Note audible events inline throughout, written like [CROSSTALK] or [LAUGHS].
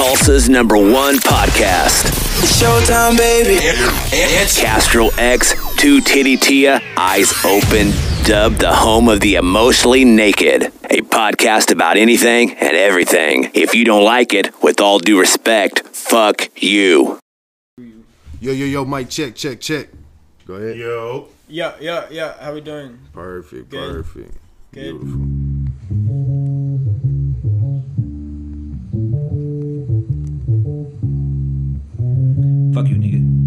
Tulsa's number one podcast. Showtime, baby. It's Castro X, Two Titty Tia, Eyes Open, dubbed the home of the emotionally naked. A podcast about anything and everything. If you don't like it, with all due respect, fuck you. Yo, yo, yo, Mike, check, check, check. Go ahead. Yo. Yeah, yeah, yeah. How we doing? Perfect, Good. perfect. Good. Beautiful. Fuck you, nigga.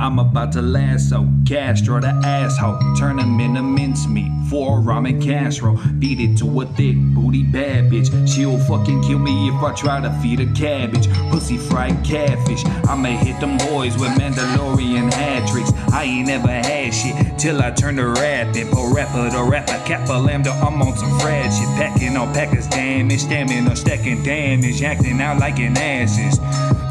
I'm about to lasso Castro the asshole, turn him into mincemeat for ramen casserole. Beat it to a thick booty bad bitch. She'll fucking kill me if I try to feed her cabbage. Pussy fried catfish. I'ma hit them boys with Mandalorian hat tricks. I ain't never had shit till I turn to rapping. Po rapper to rapper, kappa lambda. I'm on some frad shit. Packing on packers damage, stamina, stacking damage, acting out like an asses.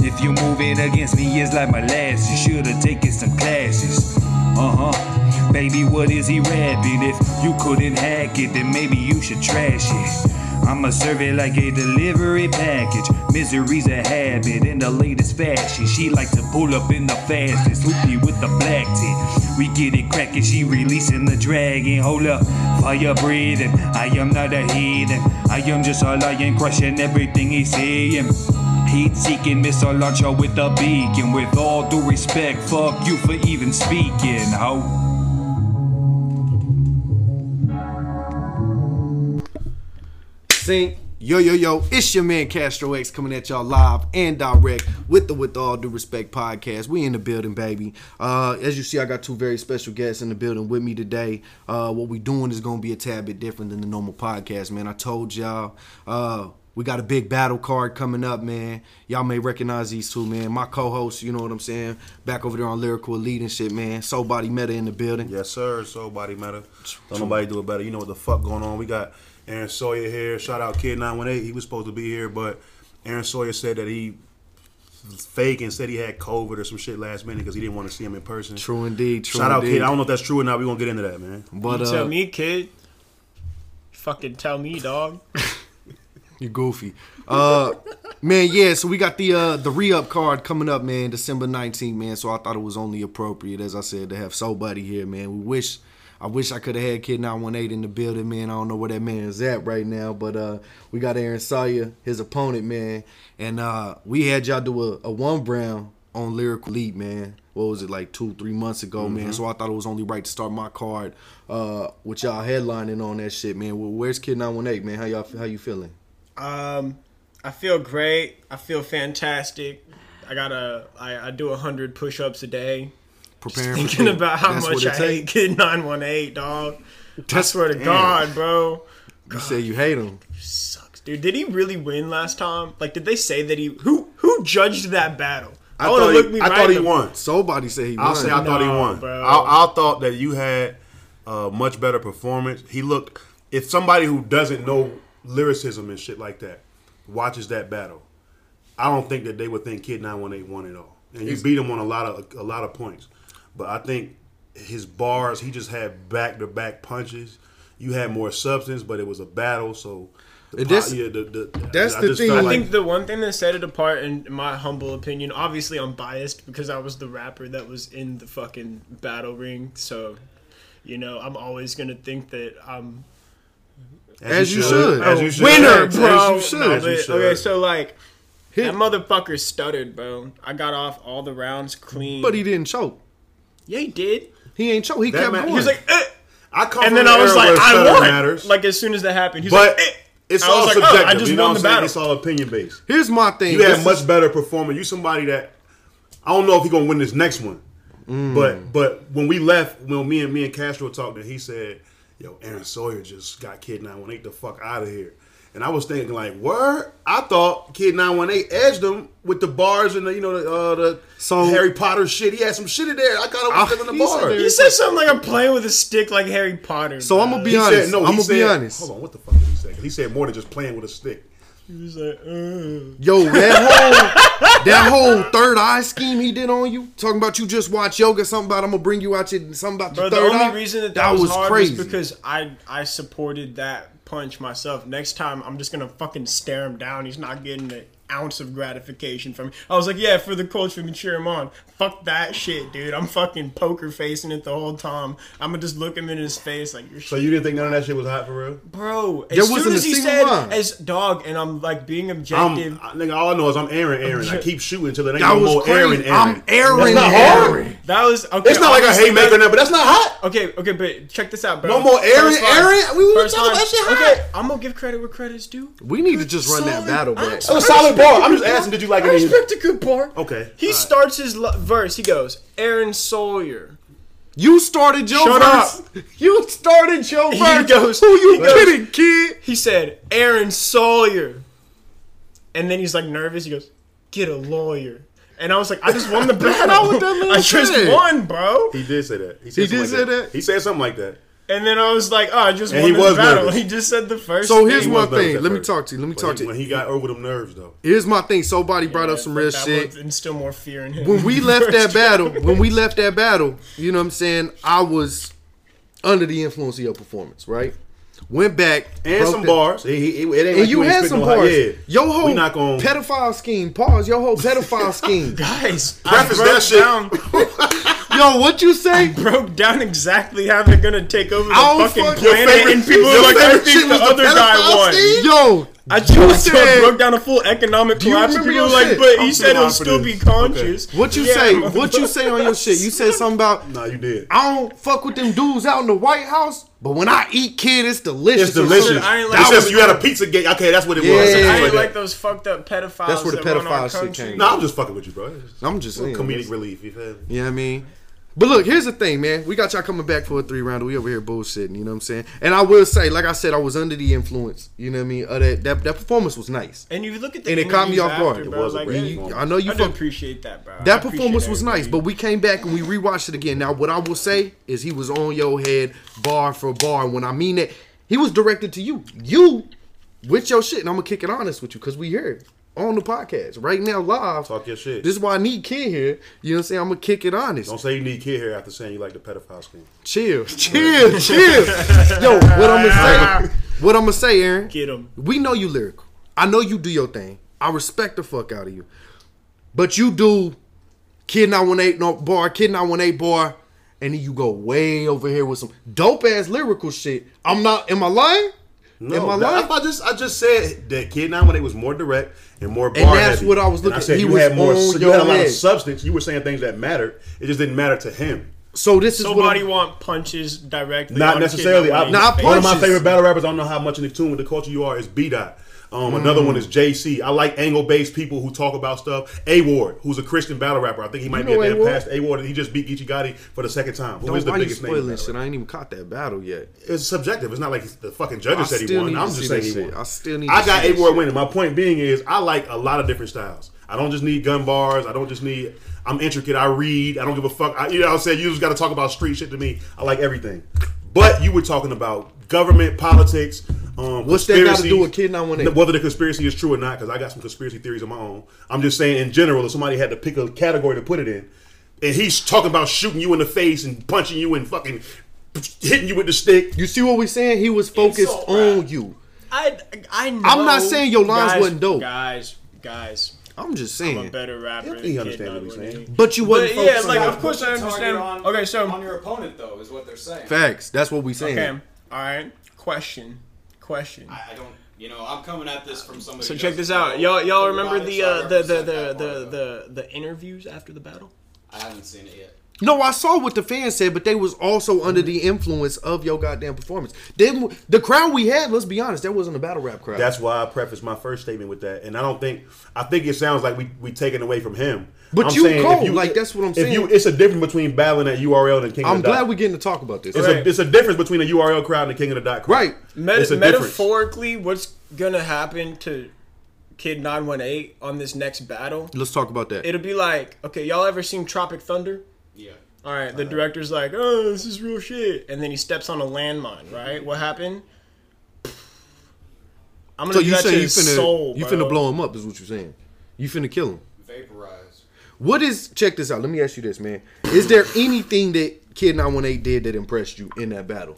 If you move it against me, it's like molasses. You should've taken some classes. Uh huh. Baby, what is he rapping? If you couldn't hack it, then maybe you should trash it. I'ma serve it like a delivery package. Misery's a habit in the latest fashion. She like to pull up in the fastest. Hoopy with the black tip. We get it crackin', she releasing the dragon. Hold up, fire breathing. I am not a heathen. I am just a lion crushing everything he's saying. Heat seeking missile launcher with a beacon. With all due respect, fuck you for even speaking, ho. Sync. Yo, yo, yo, it's your man Castro X coming at y'all live and direct with the With All Due Respect podcast. We in the building, baby. Uh, as you see, I got two very special guests in the building with me today. Uh, what we doing is gonna be a tad bit different than the normal podcast, man. I told y'all. Uh, we got a big battle card coming up, man. Y'all may recognize these two, man. My co-host, you know what I'm saying, back over there on Lyrical Elite and shit, man. Soul Body Meta in the building. Yes, sir. Soul body matter. Don't nobody do it better. You know what the fuck going on. We got Aaron Sawyer here. Shout out Kid 918. He was supposed to be here, but Aaron Sawyer said that he fake and said he had COVID or some shit last minute because he didn't want to see him in person. True indeed. True Shout out indeed. Kid. I don't know if that's true or not. We're going to get into that, man. But you uh, tell me, kid. Fucking tell me, dog. [LAUGHS] You goofy. Uh man, yeah, so we got the uh the re-up card coming up, man, December 19th, man. So I thought it was only appropriate, as I said, to have Soul Body here, man. We wish I wish I could have had Kid 918 in the building, man. I don't know where that man is at right now. But uh we got Aaron Sawyer, his opponent, man. And uh we had y'all do a, a one round on Lyrical Elite, man. What was it, like two, three months ago, man? So I thought it was only right to start my card uh with y'all headlining on that shit, man. Well, where's Kid 918, man? How y'all how you feeling? Um, I feel great. I feel fantastic. I gotta. I, I do hundred push-ups a day. preparing Thinking for about how much I take. hate Kid Nine One Eight, dog. I swear to damn. God, bro. You say you hate him. Sucks, dude. Did he really win last time? Like, did they say that he? Who who judged that battle? I, wanna thought, he, I right thought he won. Somebody said he I'll won. say I thought he won. bro. I, I thought that you had a much better performance. He looked. If somebody who doesn't know lyricism and shit like that watches that battle, I don't think that they would think Kid Nine One Eight won it all. And you beat him on a lot of a lot of points. But I think his bars, he just had back to back punches. You had more substance, but it was a battle. So the, This- po- yeah, the, the, that's I the thing, felt I like- think the one thing that set it apart, in my humble opinion, obviously I'm biased because I was the rapper that was in the fucking battle ring. So, you know, I'm always gonna think that I'm As you should. As you should. winner, As bro. you should. As you should. okay, so like Hit- that motherfucker stuttered, bro. I got off all the rounds clean. But he didn't choke. yeah, he did. He ain't choke. He That kept man- going. He was like, eh. I come and then an I was like, I stutter won. Matters. Like as soon as that happened, he's But like, eh. it's I all was like, oh, I subjective. just you know won what I'm the saying? battle. It's all opinion based. Here's my thing. You had This much is- better performance. You somebody that I don't know if he gonna win this next one, Mm. but but when we left, when me and me and Castro talked, and he said, "Yo, Aaron Sawyer just got Kid 918 the fuck out of here." And I was thinking like, word. I thought Kid 918 edged him with the bars and the you know the, uh, the So- Harry Potter shit. He had some shit in there. I kind of Ah, was feeling the he said bars. he said something like I'm playing with a stick like Harry Potter. So bro. I'm gonna be He honest. said no. I'm gonna be honest. Hold on, what the fuck did he say? He said more than just playing with a stick. He was like, uh. Yo, that whole that whole third eye scheme he did on you, talking about you just watch yoga, something about I'm gonna bring you out your something about Bro, the third only eye. reason that that, was, hard crazy. was because I I supported that punch myself. Next time, I'm just gonna fucking stare him down. He's not getting an ounce of gratification from me. I was like, yeah, for the culture, and cheer him on. Fuck that shit, dude. I'm fucking poker facing it the whole time. I'm gonna just look him in his face like you're So you didn't think none of that shit was hot for real? Bro, as There soon as he said line. as dog, and I'm like being I'm, objective. I, nigga, all I know is I'm Aaron, Aaron. I keep shooting until there ain't That no more crazy. Aaron, Aaron. I'm Aaron, That's not hard. Aaron. that was okay. It's not like a obviously haymaker that- now, but that's not hot. Okay, okay, but check this out, bro. No more Aaron, First line. Aaron? We were First talking line. about shit hot. Okay, I'm gonna give credit where credit's due. We need to just run that battle back. That was a solid bar. I'm just asking, did you like I any? respect a good bar. Okay, He alright. starts his lo- verse. He goes, "Aaron Sawyer." You started your Shut verse. [LAUGHS] You started your He verse. goes- Who you he goes- kidding, kid? He said, "Aaron Sawyer," and then he's like nervous. He goes, "Get a lawyer." And I was like, I just won the battle. not what that man I just said. won, bro. He did say that. He, said He something did like say that? He said something like that. And then I was like, oh, I just And won he this was battle. nervous. He just said the first. So thing. here's He my was nervous thing. at Let me first. talk to you. Let me But talk he- to you. When he got over them nerves, though. Here's my thing. Somebody brought up some real that shit. would instill more fear in him. when we left [LAUGHS] that battle, when we left that battle, you know what I'm saying? I was under the influence of your performance, right? Went back And some that- bars. He, he, it ain't And like you ain't had some no hot- bars. Yeah. Your whole We not gonna. pedophile scheme. Pause. Your whole pedophile scheme. [LAUGHS] Guys, Preface I that shit. down, [LAUGHS] Yo, what you say? broke down exactly how they're gonna take over the fucking fuck- planet, favorite- and people are like, I favorite shit think the was the other guy pedophile won. scheme? Yo, I you just said- broke down a full economic you collapse. and remember People were like, shit? but I'm he said he'll still this. be conscious. what you Yeah, say? What you say on your shit? You said something about [LAUGHS] Nah, you did. I don't fuck with them dudes out in the White House, but when I eat kid, it's delicious. It's delicious. something. I ain't That like- was you had a pizza gate. Okay, that's what it was. Yeah. Something I ain't that. like those fucked up pedophiles. That's where the that run our pedophile shit country. came. No, I'm just fucking with you, bro. It's I'm just saying. comedic relief. You feel me? You know what I mean? But look, here's the thing, man. We got y'all coming back for a three rounder. We over here bullshitting, you know what I'm saying? And I will say, like I said, I was under the influence, you know what I mean? Of that, that that performance was nice. And you look at the And it caught me off guard. It was like, great And hey, you. I know you I do fuck, appreciate that, bro. That appreciate performance was nice, but we came back and we rewatched it again. Now, what I will say is he was on your head bar for bar. And when I mean that, he was directed to you. You with your shit. And I'm gonna kick it honest with you because we here on the podcast right now live. Talk your shit. This is why I need Kid here. You know what I'm saying? I'm gonna kick it honest. Don't say you need kid here after saying you like the pedophile scheme. Chill, chill, chill. Yo, what I'm gonna say? [LAUGHS] What I'm gonna say, Aaron? Get him. We know you lyrical. I know you do your thing. I respect the fuck out of you. But you do Kid 918 no bar, Kid 918 bar, and then you go way over here with some dope ass lyrical shit. I'm not. Am I lying? No, am I that- lying? I just I just said that Kid Now when it was more direct and more bar And that's heavy. what I was And looking- said he you was had more. on You had a your lot head. of substance. You were saying things that mattered. It just didn't matter to him. So this is what Somebody I'm- want punches directly. Not on necessarily. Kid I, Nine Nah, one of my punches. favorite battle rappers. I don't know how much in tune with the culture you are. Is B Dot. Um, Another one is JC. I like angle based people who talk about stuff. A Ward, who's a Christian battle rapper. I think he might You know be a damn past A Ward. He just beat Geechee Gotti for the second time. Who Don't, is the why biggest name? spoiling battle shit? I ain't even caught that battle yet. It's subjective. It's not like the fucking I judges said he won. I'm just saying he won. I still need I to got A Ward shit. winning. My point being is I like a lot of different styles. I don't just need gun bars. I don't just need. I'm intricate. I read. I don't give a fuck. I, you know what I'm saying? You just got to talk about street shit to me. I like everything. But you were talking about government, politics. Um, What's that got to do with Kid 918? Whether the conspiracy is true or not, because I got some conspiracy theories of my own. I'm just saying, in general, if somebody had to pick a category to put it in, and he's talking about shooting you in the face and punching you and fucking hitting you with the stick. You see what we're saying? He was focused Insult on you. I, I know. I'm not saying your lines guys, wasn't dope. Guys, guys, I'm just I'm a saying. better rapper. think he than understand what he's 918. saying. But you wasn't But yeah, focused like on of course I understand. On, okay, so on your opponent though is what they're saying. Facts. That's what we saying. okay, all right. Question, question. I, I don't. You know, I'm coming at this from somebody. So check this out, know y'all. Y'all the remember the uh, the the represent the the, the the interviews after the battle? I haven't seen it yet. No, I saw what the fans said, but they was also under the influence of your goddamn performance. Then the crowd we had, let's be honest, that wasn't a battle rap crowd. That's why I prefaced my first statement with that, and I don't think I think it sounds like we we taken away from him. But I'm you saying if cold, like, that's what I'm if saying. You, it's a difference between battling at URL and King I'm of the Dot. glad we're getting to talk about this. It's, Right. a, it's a difference between a URL crowd and a King of the Dot crowd. Right. Met- It's a difference. metaphorically, what's gonna happen to Kid Nine One Eight on this next battle? Let's talk about that. It'll be like, okay, y'all ever seen Tropic Thunder? Yeah. All right, the uh-huh. director's like, oh, this is real shit, and then he steps on a landmine. Right? What happened? I'm gonna so do you that to say you his finna soul, you bro. finna blow him up is what you're saying. You finna kill him. Vaporize. What is check this out. Let me ask you this, man. Is there anything that Kid 918 did that impressed you in that battle?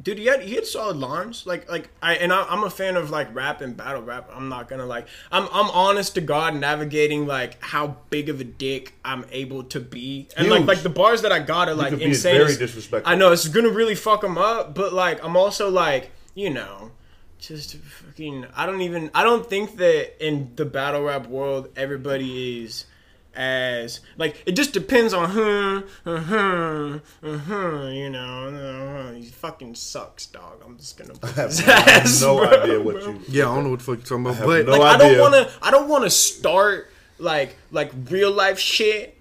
Dude, he had he had solid lines. Like like I and I, I'm a fan of like rap and battle rap. I'm not gonna like I'm I'm honest to God navigating like how big of a dick I'm able to be. And like Huge. like the bars that I got are like insane. very disrespectful. I know it's gonna really fuck them up, but like I'm also like you know. Just fucking, I don't even. I don't think that in the battle rap world, everybody is as like. It just depends on who, uh-huh, uh-huh, you know. Uh, he fucking sucks, dog. I'm just gonna. Put his I have no bro, idea what bro. you. Yeah, I don't know what the fuck you're talking about, have but no Like I don't idea. want to. I don't want to start like like real life shit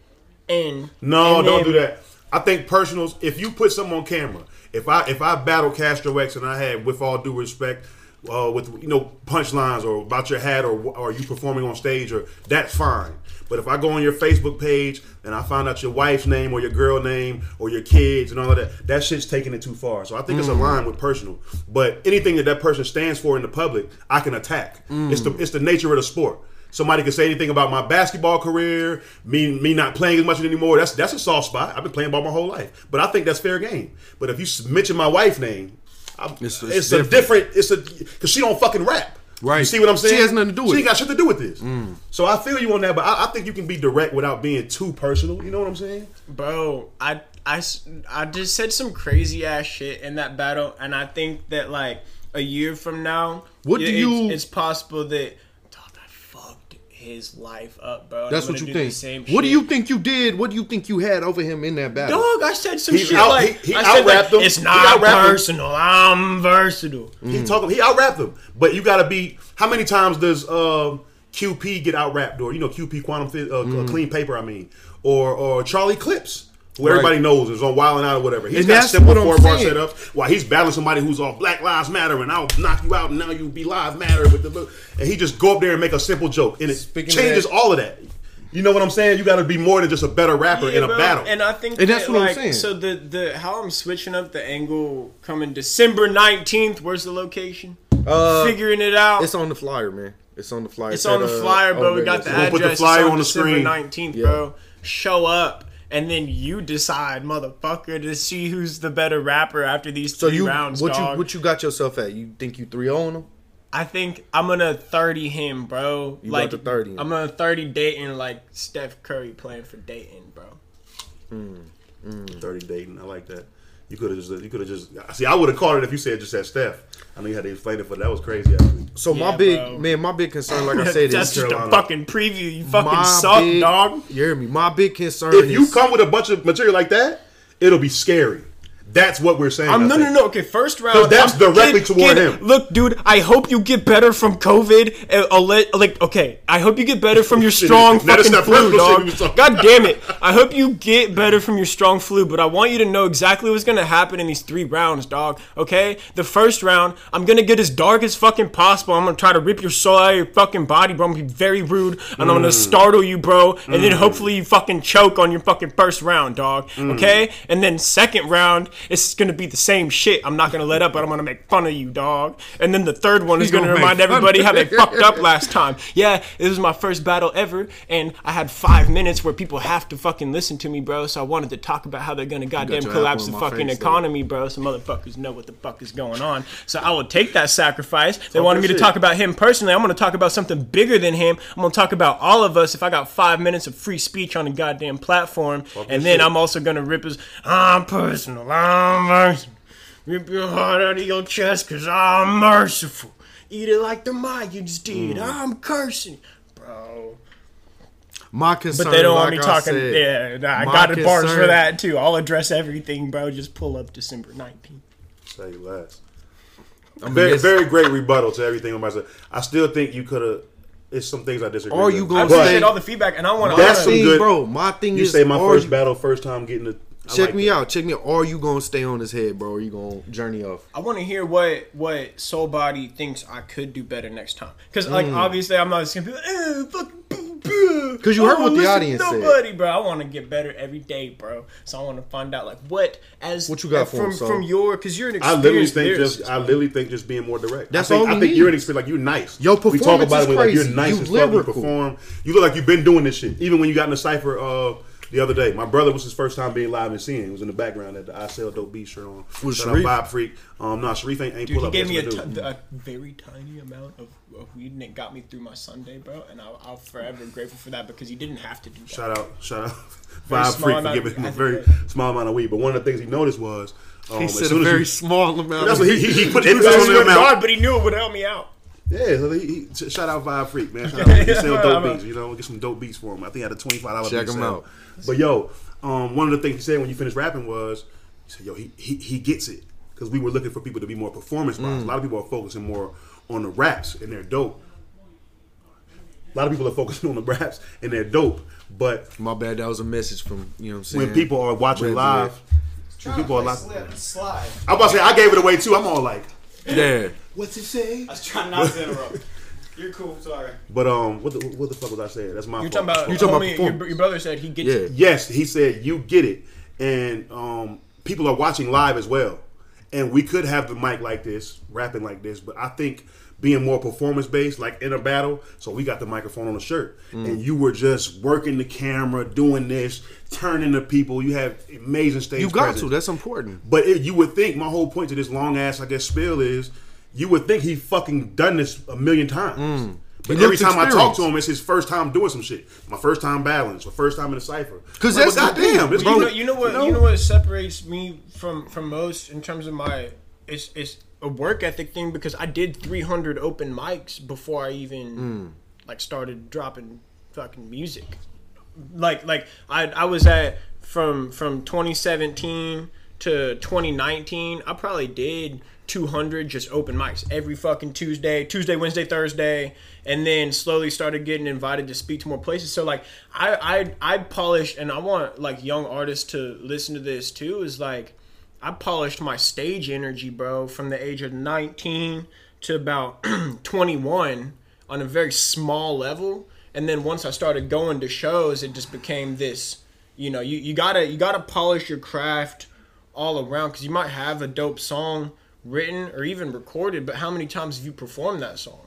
and No, and don't then- do that. I think personals. If you put something on camera, if I if I battle Castro X and I had, with all due respect, uh, with you know punchlines or about your hat or or you performing on stage or that's fine. But if I go on your Facebook page and I find out your wife's name or your girl name or your kids and all of that, that shit's taking it too far. So I think it's a mm. line with personal. But anything that that person stands for in the public, I can attack. It's the it's the nature of the sport. Somebody can say anything about my basketball career, me me not playing as much anymore. That's that's a soft spot. I've been playing ball my whole life, but I think that's fair game. But if you mention my wife's name, I, It's- it's, it's a different. It's a because she don't fucking rap. Right. You see what I'm saying? She has nothing to do with She it. ain't got shit to do with this. Mm. So I feel you on that, but I, I think you can be direct without being too personal. You know what I'm saying? Bro, I, I, I just said some crazy ass shit in that battle, and I think that like a year from now, What do it's, you- It's possible that dog, I fucked his life up, bro. and that's what you do think. same What do you think you did? What do you think you had over him in that battle? Dog, I said some He's shit out- like he- he I said like, him. it's not out-rapped him. personal. I'm versatile. He talking. He out rapped them, but you got to be. How many times does um, QP get out rapped, or you know QP Quantum Fi- uh, Mm. Clean Paper? I mean, or or Charlie Clips, who Right. everybody knows is on Wild 'N Out or whatever. He's And got simple four bar saying. setups while he's battling somebody who's on Black Lives Matter, and I'll knock you out, and now you'll be Lives Matter with the book. and he just go up there and make a simple joke, and it Speaking of changes that- all of that. You know what I'm saying? You got to be more than just a better rapper Yeah, in a bro, battle. And I think And that's that, what I'm saying. So the the how I'm switching up the angle coming December 19th. Where's the location? Uh, Figuring it out. It's on the flyer, man. It's on the flyer. It's Said, on the uh, flyer, bro. over We got the So- We'll put the flyer It's on the December screen. 19th, Yeah. bro. Show up, and then you decide, motherfucker, to see who's the better rapper after these So three you rounds, what dog. you what you got yourself at? You think you three on him? I think I'm gonna 30 him, bro. You like about to 30 him. I'm gonna 30 Dayton like Steph Curry playing for Dayton, bro. Hmm, hmm. Thirty Dayton, I like that. You could have just, you could have just. See, I would have called it if you said just said Steph. I know you had to explain it, but that was crazy. Actually. So my big bro. man, my big concern, like I [LAUGHS] said, That's is just a fucking preview. You fucking my suck, big- dog. You hear me? My big concern is If is you come with a bunch of material like that, it'll be scary. That's what we're saying. I'm no, no, no. Okay, first round. that's I'm- directly toward him. Look, dude. I hope you get better from COVID. Uh, I'll let- like, okay. I hope you get better from your [LAUGHS] strong fucking flu, dog. we was talking God damn it. I hope you get better from your strong flu. But I want you to know exactly what's gonna happen in these three rounds, dog. Okay. The first round, I'm gonna get as dark as fucking possible. I'm gonna try to rip your soul out of your fucking body, bro. I'm gonna be very rude, and I'm gonna Mm. startle you, bro. And then hopefully you fucking choke on your fucking first round, dog. Mm. Okay. And then second round, it's gonna be the same shit. I'm not gonna let up, but I'm gonna make fun of you, dog. And then the third one is gonna gonna remind everybody how they fucked up [LAUGHS] last time. Yeah, it was my first battle ever, and I had five minutes where people have to fucking listen to me, bro. So I wanted to talk about how they're gonna goddamn collapse the apple in my fucking face, though. economy, bro. So motherfuckers know what the fuck is going on. So I will take that sacrifice. They wanted me to talk about him personally. I'm gonna talk about something bigger than him. I'm gonna talk about all of us. If I got five minutes of free speech on the goddamn platform, and then shit. I'm also gonna rip his. I'm personal. I'm personal. Rip your heart out of your chest, cause I'm merciful. Eat it like the Mayans did. Mm. I'm cursing. Bro. my concern. But they don't like want me I talking. said, yeah, nah, I got the bars for that too. I'll address everything, bro. Just pull up December 19th. Say less. I mean, Very, very great rebuttal to everything I'm about to say. I still think you could have. It's some things I disagree. Are with. you I gonna But appreciate say- all the feedback, and I want to. That's my some good- bro. My thing You is, say my first you- battle, first time getting the. I Check like me that. out. Check me out. Are you gonna stay on his head, bro? Or are you gonna journey off? I want to hear what what Soul Body thinks I could do better next time. Because like obviously I'm not just gonna be like, eh, fucking. Because you heard what the audience said. Nobody, bro. I want to get better every day, bro. So I want to find out like what as What you got for from him, Soul? from your because you're an I literally think just. I literally think just being more direct. That's I think, all I think need. you're an experience. Like you're nice. Your we talk performance about is it. Like you're crazy. nice You as fuck. You perform. You look like you've been doing this shit. Even when you got in the cipher, uh, the other day. My brother was his first time being live and seeing. He was in the background at the I Sell Dope Beat shirt on. Was Shout Sharif? out Vibe Freak. Um, no, Sharif ain't, ain't Dude, pull he up. gave me a, Yes, t- we do. a very tiny amount of, of weed, and it got me through my Sunday, bro. And I'll, I'll forever grateful for that because he didn't have to do that. Shout out, shout out, Very Vibe small Freak for giving him I a think very that- small amount of weed. But one of the things he noticed was, um, He said a very he- small amount. That's of what he, he, he put I emphasis on the to amount. God, but he knew it would help me out. Yeah, so he, he, shout out Vibe Freak, man. Shout out, [LAUGHS] he sell I'm dope beats, you know, get some dope beats for him. I think he had a twenty five dollar Check beat him sale. out. But yo, um, one of the things he said when you finished rapping was, he said, yo, he he, he gets it because we were looking for people to be more performance wise. Mm. A lot of people are focusing more on the raps and they're dope. A lot of people are focusing on the raps and they're dope, but My bad. That was a message from you know what I'm saying. when people are watching Red live, Trying people are to play like, slip, slide. I'm about to say I gave it away too. I'm all like, yeah, what's it say? I was trying not to interrupt. You're cool. Sorry. But um, what the what the fuck was I saying? That's my You're fault. talking about, You talking about your, your brother said he gets yeah. it. Yes, he said you get it, and um, people are watching live as well. And we could have the mic like this, rapping like this, but I think being more performance based, like in a battle, so we got the microphone on the shirt, Mm. and you were just working the camera, doing this, turning to people. You have amazing stage. You got presence. to. That's important. But it, you would think my whole point to this long ass, I guess, spill is you would think he fucking done this a million times. But Mm. He every looks time I talk to him, it's his first time doing some shit. My first time battling, it's my first time in a cipher. 'Cause Like, that's well, the thing, goddamn, this bro. You dude- know, you know what? You know what separates me from from most in terms of my it's it's a work ethic thing because I did 300 open mics before I even mm. like started dropping fucking music. Like like I I was at from from 2017 to 2019. I probably did 200 just open mics every fucking Tuesday, Tuesday, Wednesday, Thursday, and then slowly started getting invited to speak to more places. So like I I I polished, and I want like young artists to listen to this too. Is like I polished my stage energy, bro, from the age of 19 to about [CLEARS THROAT] 21 on a very small level. And then once I started going to shows, it just became this, you know, you, you gotta you gotta polish your craft all around because you might have a dope song written or even recorded, but how many times have you performed that song?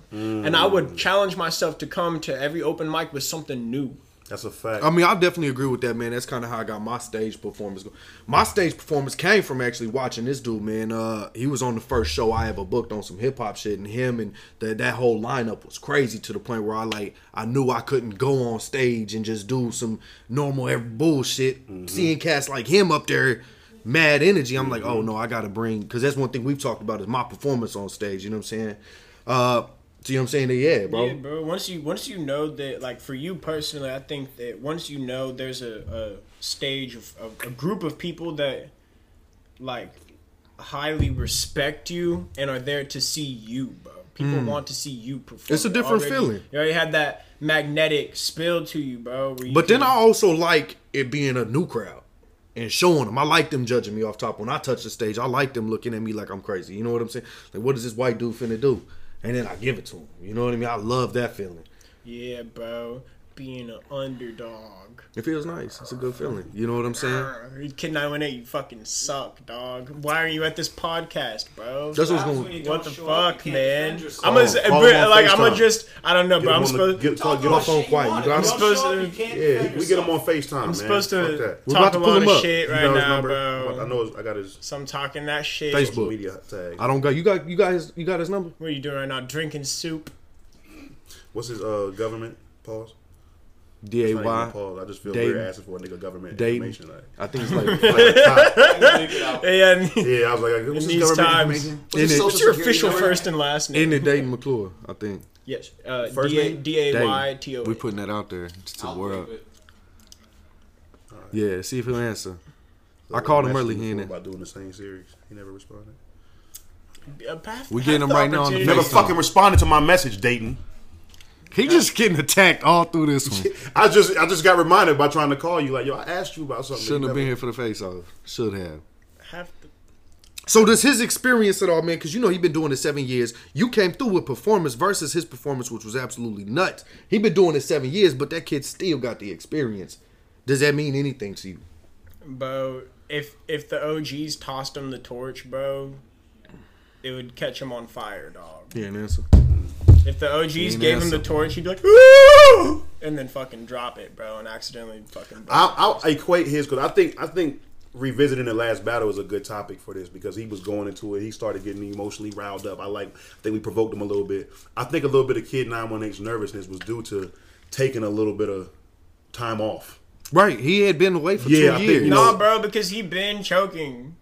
And I would mm. challenge myself to come to every open mic with something new. That's a fact. I mean, I definitely agree with that, man. That's kind of how I got my stage performance. My stage performance came from actually watching this dude, man. Uh, he was on the first show I ever booked on some hip hop shit, and him and the, that whole lineup was crazy to the point where I like I knew I couldn't go on stage and just do some normal every bullshit. Seeing cats like him up there, mad energy, I'm like, oh no, I gotta bring because that's one thing we've talked about is my performance on stage. You know what I'm saying? Uh, so you know what I'm saying? Yeah, bro. Yeah, bro. Once you once you know that, like for you personally, I think that once you know there's a, a stage of, of a group of people that like highly respect you and are there to see you, bro. People hmm. want to see you perform. It's a different Already- feeling. You already had that magnetic spill to you, bro. you But then I also like it being a new crowd and showing them. I like them judging me off top. When I touch the stage, I like them looking at me like I'm crazy. You know what I'm saying? Like, what is this white dude finna do? And then I give it to him. You know what I mean? I love that feeling. yeah, bro, being an underdog. It feels nice. It's a good feeling. You know what I'm saying? You Kid 918, you fucking suck, dog. Why are you at this podcast, bro? That's what's going. when What the show up, fuck, man? I'm gonna say, Call him on like I'm gonna FaceTime. just, I don't know, Get bro. him I'm on the- supposed, get, Talk get all my phone quiet. want. You got If him? don't supposed to- up, you can't Yeah, we get him on. FaceTime, I'm supposed Fuck to that. We're talk about a to pull lot him of up. shit You right know now, bro. I know his, I got his So I'm talking that shit. Facebook. media tag. I don't got you. Got you guys. You got his number? What are you doing right now? Drinking soup? What's his uh government pause? D A It's not even a Y. pause. I just feel Dayton. weird asking for a nigga government Dayton. information. Like, I think it's like. [LAUGHS] like top. I'm gonna leave it out. [LAUGHS] Yeah, yeah, I was like, what's in his these government times, information? In it, what's your official number? first and last name? in the Dayton McClure. I think. Yes, uh, First D A name? D A Dayton. Y T O. We putting that out there to the world. leave. Yeah. See if he'll answer. I called him early, he ain't before about doing the same series. He never responded. We getting him right now on the Never fucking responded to my message, Dayton. He just getting attacked all through this one. [LAUGHS] I just I just got reminded by trying to call you. Like, yo, I asked you about something. Shouldn't have been here for the face off. Should have. Have to. So does his experience at all, man? Because you know he been doing it seven years. You came through with performance versus his performance, which was absolutely nuts. He been doing it seven years, but that kid still got the experience. Does that mean anything to you? bro. If if the OGs tossed him the torch, bro, it would catch him on fire, dog. Yeah, an answer. If the OGs ain't gave him the torch, he'd be like, "Ooh!" and then fucking drop it, bro, and accidentally fucking. I'll, I'll equate his because I think I think revisiting the last battle is a good topic for this because he was going into it. He started getting emotionally riled up. I like. I think we provoked him a little bit. I think a little bit of Kid 918's nervousness was due to taking a little bit of time off. Right, he had been away for Yeah, I two think, years. you Nah, know- bro, because he been choking.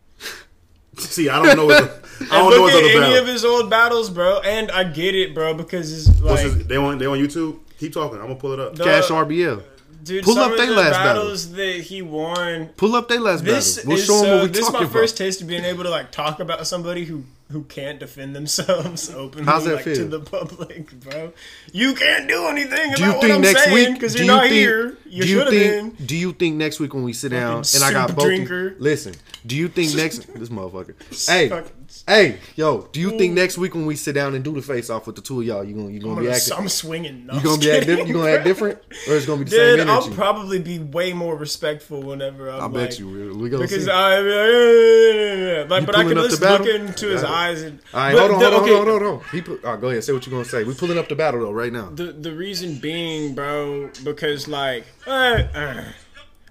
[LAUGHS] See, I don't know. His, [LAUGHS] I don't know look his at other any of his old battles, bro. And I get it, bro, because it's like, his, they on they on YouTube. Keep talking. I'm gonna pull it up. the- Cash RBL. dude, Pull some up of they the last battle. battles that he won. Pull up their last This battle. We'll show them so, what we this is talking my about. first taste of being able to like talk about somebody who who can't defend themselves [LAUGHS] openly How's that like, to the public, bro. You can't do anything do you about think what I'm next saying week? because you're you not think? here. You do you should have think? been. Do you think next week when we sit down and I got both? drinker. Listen. Do you think [LAUGHS] next this motherfucker? Hey, hey, yo. Do you think next week when we sit down and do the face off with the two of y'all, you gonna you I'm, gonna be gonna, acting? I'm swinging. No, You gonna be act, you gonna act different, or it's gonna be the Dude, same I'll probably be way more respectful whenever I'm I bet like, you will. We gonna Because see. I, like, but I can just look into his eyes and. All right, hold on, the- hold on, okay, hold on, hold on. He put. Go ahead. Say what you're gonna say. We pulling up the battle though right now. The the reason being, bro, because like, uh, uh,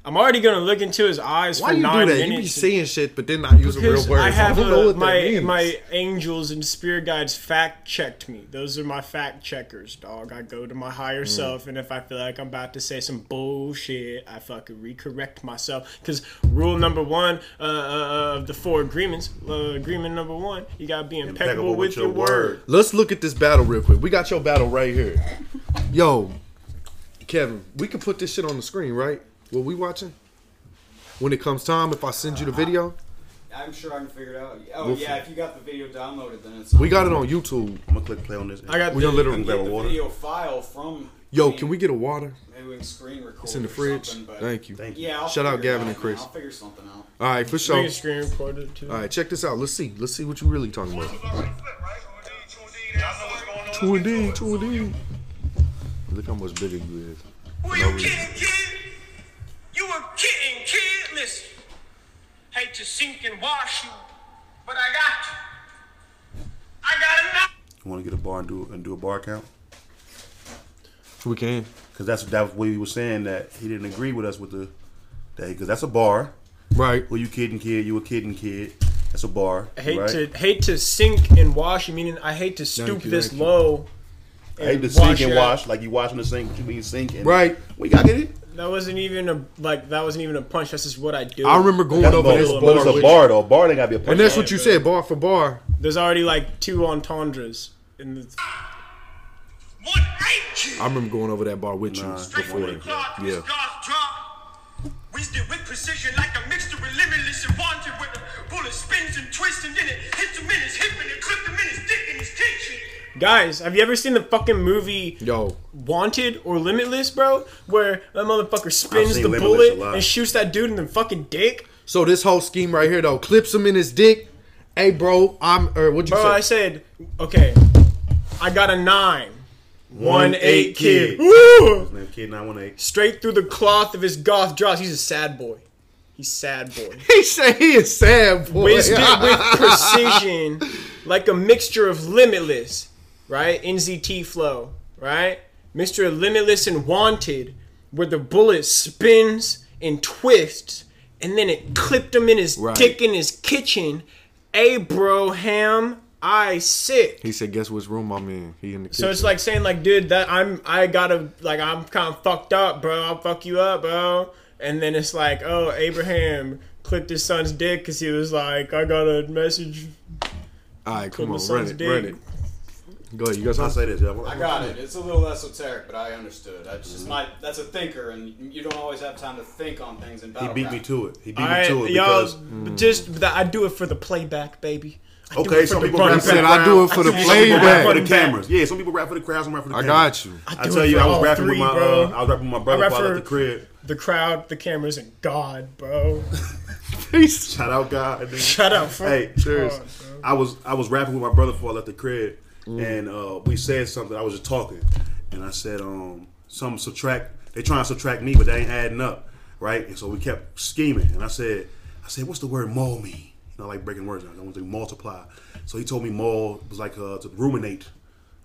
I'm already gonna look into his eyes Why for you do nine that? You be minutes. saying shit, but then not using real because words. I have don't know a, what that my means. my angels and spirit guides fact checked me. Those are my fact checkers, dog. I go to my higher Mm. self, and if I feel like I'm about to say some bullshit, I fucking recorrect myself. Because rule number one uh, uh, of the four agreements, uh, agreement number one, you gotta be impeccable, with, your, word. Let's look at this battle real quick. We got your battle right here. Yo, Kevin, we can put this shit on the screen, right? What we watching? When it comes time, if I send you the video, uh, I'm sure I can figure it out. Oh We'll yeah, fi- if you got the video downloaded, then it's. we got it on YouTube. I'm gonna click play on this. I got We the, gonna literally You grab get the water. video file from. Yo, can we get a water? Maybe we can screen record. It's in the or fridge. something, but Thank you. Thank you. Yeah. I'll Shout out figure it Gavin and man. Chris. I'll figure something out. All right, for we sure. can screen record it too. All right, check this out. Let's see. Let's see what you really talking about. Two and D, two and D. Look how much bigger you is. Who you reason. kidding, kid? You a kidding, kid? Listen, hate to sink and wash you, but I got you. I got enough. You want to get a bar and do and do a bar count? We can. Because that's that was what he was saying that he didn't agree with us with the that because that's a bar. Right. Well, you kidding, kid? You a kidding, kid? That's a bar. I hate right? to hate to sink and wash. you, Meaning, I hate to stoop you, this low. I hate to sink and wash like you washing the sink, but you mean sink and Right. We got to get it. That wasn't even a like. That wasn't even a punch. That's just what I do. I remember going That's over bar, this but it's a bar though. Bar ain't gotta be a punch. and that's what you said, bar for bar. There's already like two entendres in the. One eight, kid. I remember going over that bar with you Nah. before. When the clock Yeah. was God's drop. Wisdom with precision like a mixture with limitless and wanted with the bullet spins and twists and then it hits him in his hip and it clipped him in his dick and his tension. Guys, have you ever seen the fucking movie Yo, Wanted or Limitless, bro? Where that motherfucker spins the Limitless bullet and shoots that dude in the fucking dick. so this whole scheme right here though clips him in his dick. Hey, bro, I'm or what'd you say? Bro, I said, okay, I got a nine. One eight kid. kid. Woo! Man, kid nine one eight. Straight through the cloth of his goth draws. He's a sad boy. He's sad boy. [LAUGHS] He say he is sad boy. Wisdom with [LAUGHS] precision, like a mixture of limitless, right? NZT flow, right? Mr. limitless and wanted, where the bullet spins and twists, and then it clipped him in his Right. dick in his kitchen. Abraham, Isaac. He said, "Guess which room I'm in." He in the kitchen. So it's like saying like, dude, that I'm I gotta like I'm kind of fucked up, bro. I'll fuck you up, bro. And then it's like, oh, Abraham clipped his son's dick because he was like, I got a message. all right, come on, run it, run it. Go ahead, you got I'll something? say this. Yeah, I got it. It's a little esoteric, but I understood. That's just my. That's a thinker, and you don't always have time to think on things And He battle. beat me to it. He beat I, me to it y'all, because just that I do it for the playback, baby. I okay, some people rap He said, back. "I do it for the Some people rap playback." for the cameras. Yeah, some people rap for the crowd, some rap for the I cameras. got you. I do tell you, I was rapping three, with my, uh, I was rapping with my brother while I was for- at the crib. The crowd, the cameras, and God, bro. [LAUGHS] Shout out God. nigga. Shut up. Hey, cheers. I was I was rapping with my brother before I left the crib, and uh, we said something. I was just talking, and I said, um, some subtract. They trying to subtract me, but they ain't adding up, right? And so we kept scheming, and I said, I said, what's the word "mole" mean? You know, like breaking words. I want to multiply. So he told me "mole" was like uh, to ruminate,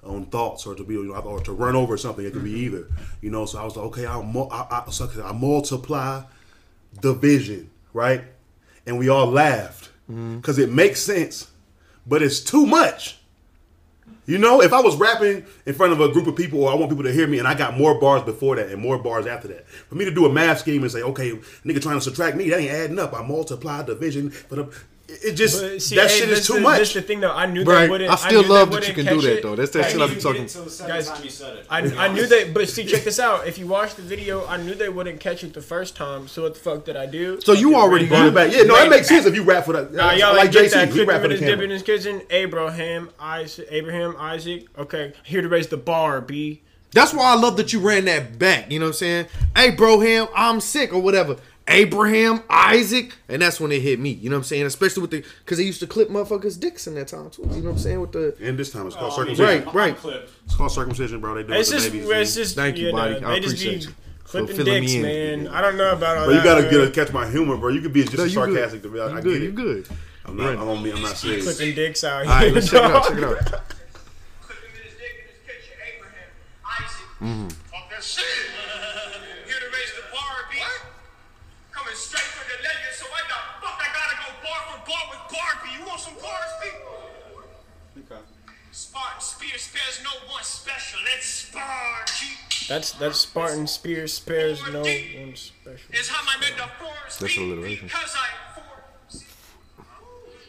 on thoughts or to be you know, or to run over something. It could be either. You know, so I was like, okay, I'll mul- I, I, so I multiply division, right? And we all laughed because it makes sense, but it's too much. You know, if I was rapping in front of a group of people or I want people to hear me and I got more bars before that and more bars after that, for me to do a math scheme and say, okay, nigga trying to subtract me, that ain't adding up. I multiply division, but it- it just But see, that hey, shit is too the- much. This the thing though. I knew Right. they wouldn't. I still knew love they that you can do that, it. though. That's that I shit I even be get talking. it till the second Guys, said it. I, I knew that, but see, check this out. If you watch the video, I knew they wouldn't catch it the first time. So what the fuck did I do? So you already ran Bring it back. Yeah, no, that makes sense if you rap for that. Nah, y'all like like get JC, that. he Click rap him for the camera. in his kitchen. Abraham, Isaac, Abraham, Isaac. Okay, here to raise the bar. B. That's why I love that you ran that back. You know what I'm saying? Hey, Broham, I'm sick or whatever. Abraham, Isaac, and that's when it hit me. You know what I'm saying? Especially with the because they used to clip motherfuckers' dicks in that time too. You know what I'm saying? With the And this time it's called Oh, circumcision. Right, right. clipped. It's called circumcision, bro. They do it It's with the just, babies. it's just. Thank you, know, buddy. I They just appreciate be you clipping filling dicks, me in. man. I don't know about all But you that. gotta get a, catch my humor, bro. You could be just No, as you good. sarcastic to me. I, You I good? get You good? I'm not. I'm, on me, I'm not serious. clipping dicks out here. All right, let's check it out. dog. Check it out. Clip him in his dick in his kitchen. Abraham, Isaac. Talk that shit. Straight for the legend, so why the fuck I gotta go bar for bar with Barbie? You want some bars, B? Okay. Spartan Spear spares no one special. It's Spar, That's that's Spartan Spear spares no one special. Is how my metaphors That's speak alliteration. because I for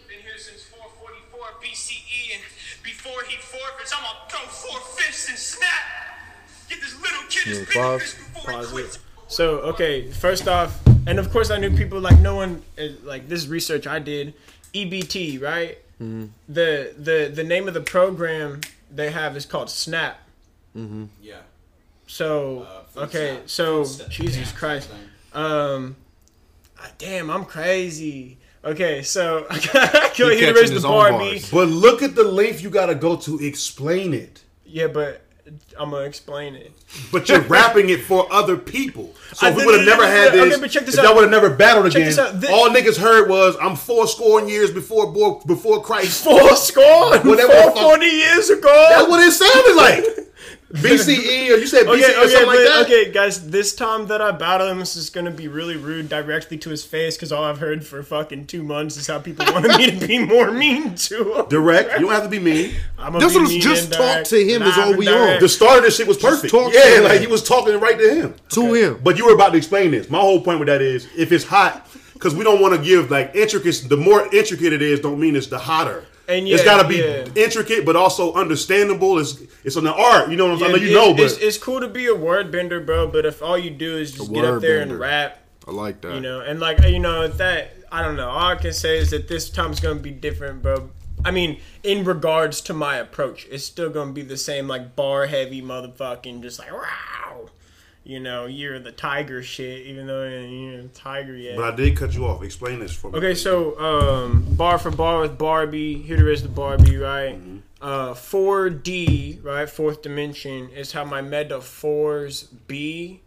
been here since 444 BCE and before he forfeits, I'm gonna throw four fists and snap. Get this little kid his Yeah, pause. benefits before he quits. it. So okay, first off, and of course I knew people like no one uh, like this research I did, EBT, right? Mm-hmm. The the the name of the program they have is called Snap. Yeah. So Uh, okay, snap. so Food snap. Jesus Yeah, Christ, um, ah, damn, I'm crazy. Okay, so [LAUGHS] I got He here to raise the bar, bars. B. But look at the length you gotta go to explain it. Yeah, but I'm gonna explain it. But you're [LAUGHS] rapping it for other people. So I if we would have never had okay, this, but check this if y'all would have never battled Check again, this all niggas heard was I'm four scoring years before before Christ. Four score, Whatever four the forty years ago. That's what it sounded like. [LAUGHS] BCE or you said BCE Okay, or okay, something like that. okay, guys. This time that I battle him, this is gonna be really rude directly to his face because all I've heard for fucking two months is how people wanted me to be more mean to him. Direct. You don't have to be mean. I'm This be was mean just and talk to him is all we direct. on. The start of this shit was perfect. talk yeah, him. like you was talking right to him. to him. But you were about to explain this. My whole point with that is, if it's hot, because we don't want to give like intricacies. The more intricate it is, don't mean it's the hotter. And it's yeah, got to be yeah. intricate, but also understandable. It's it's on the art. You know what I'm saying? I know you It- know, it's, but it's cool to be a word bender, bro. But if all you do is just get up there bender. and rap, I like that. you know, and like you know that I don't know. All I can say is that this time's gonna be different, bro. I mean, in regards to my approach, it's still gonna be the same, like bar heavy motherfucking, just like wow. You know, you're the tiger shit, even though you're a tiger yet. but I did cut you off. Explain this for me. Okay, so um, bar for bar with Barbie. Here to raise the Barbie, right? Mm-hmm. Uh, 4D, right? Fourth dimension is how my metaphors be.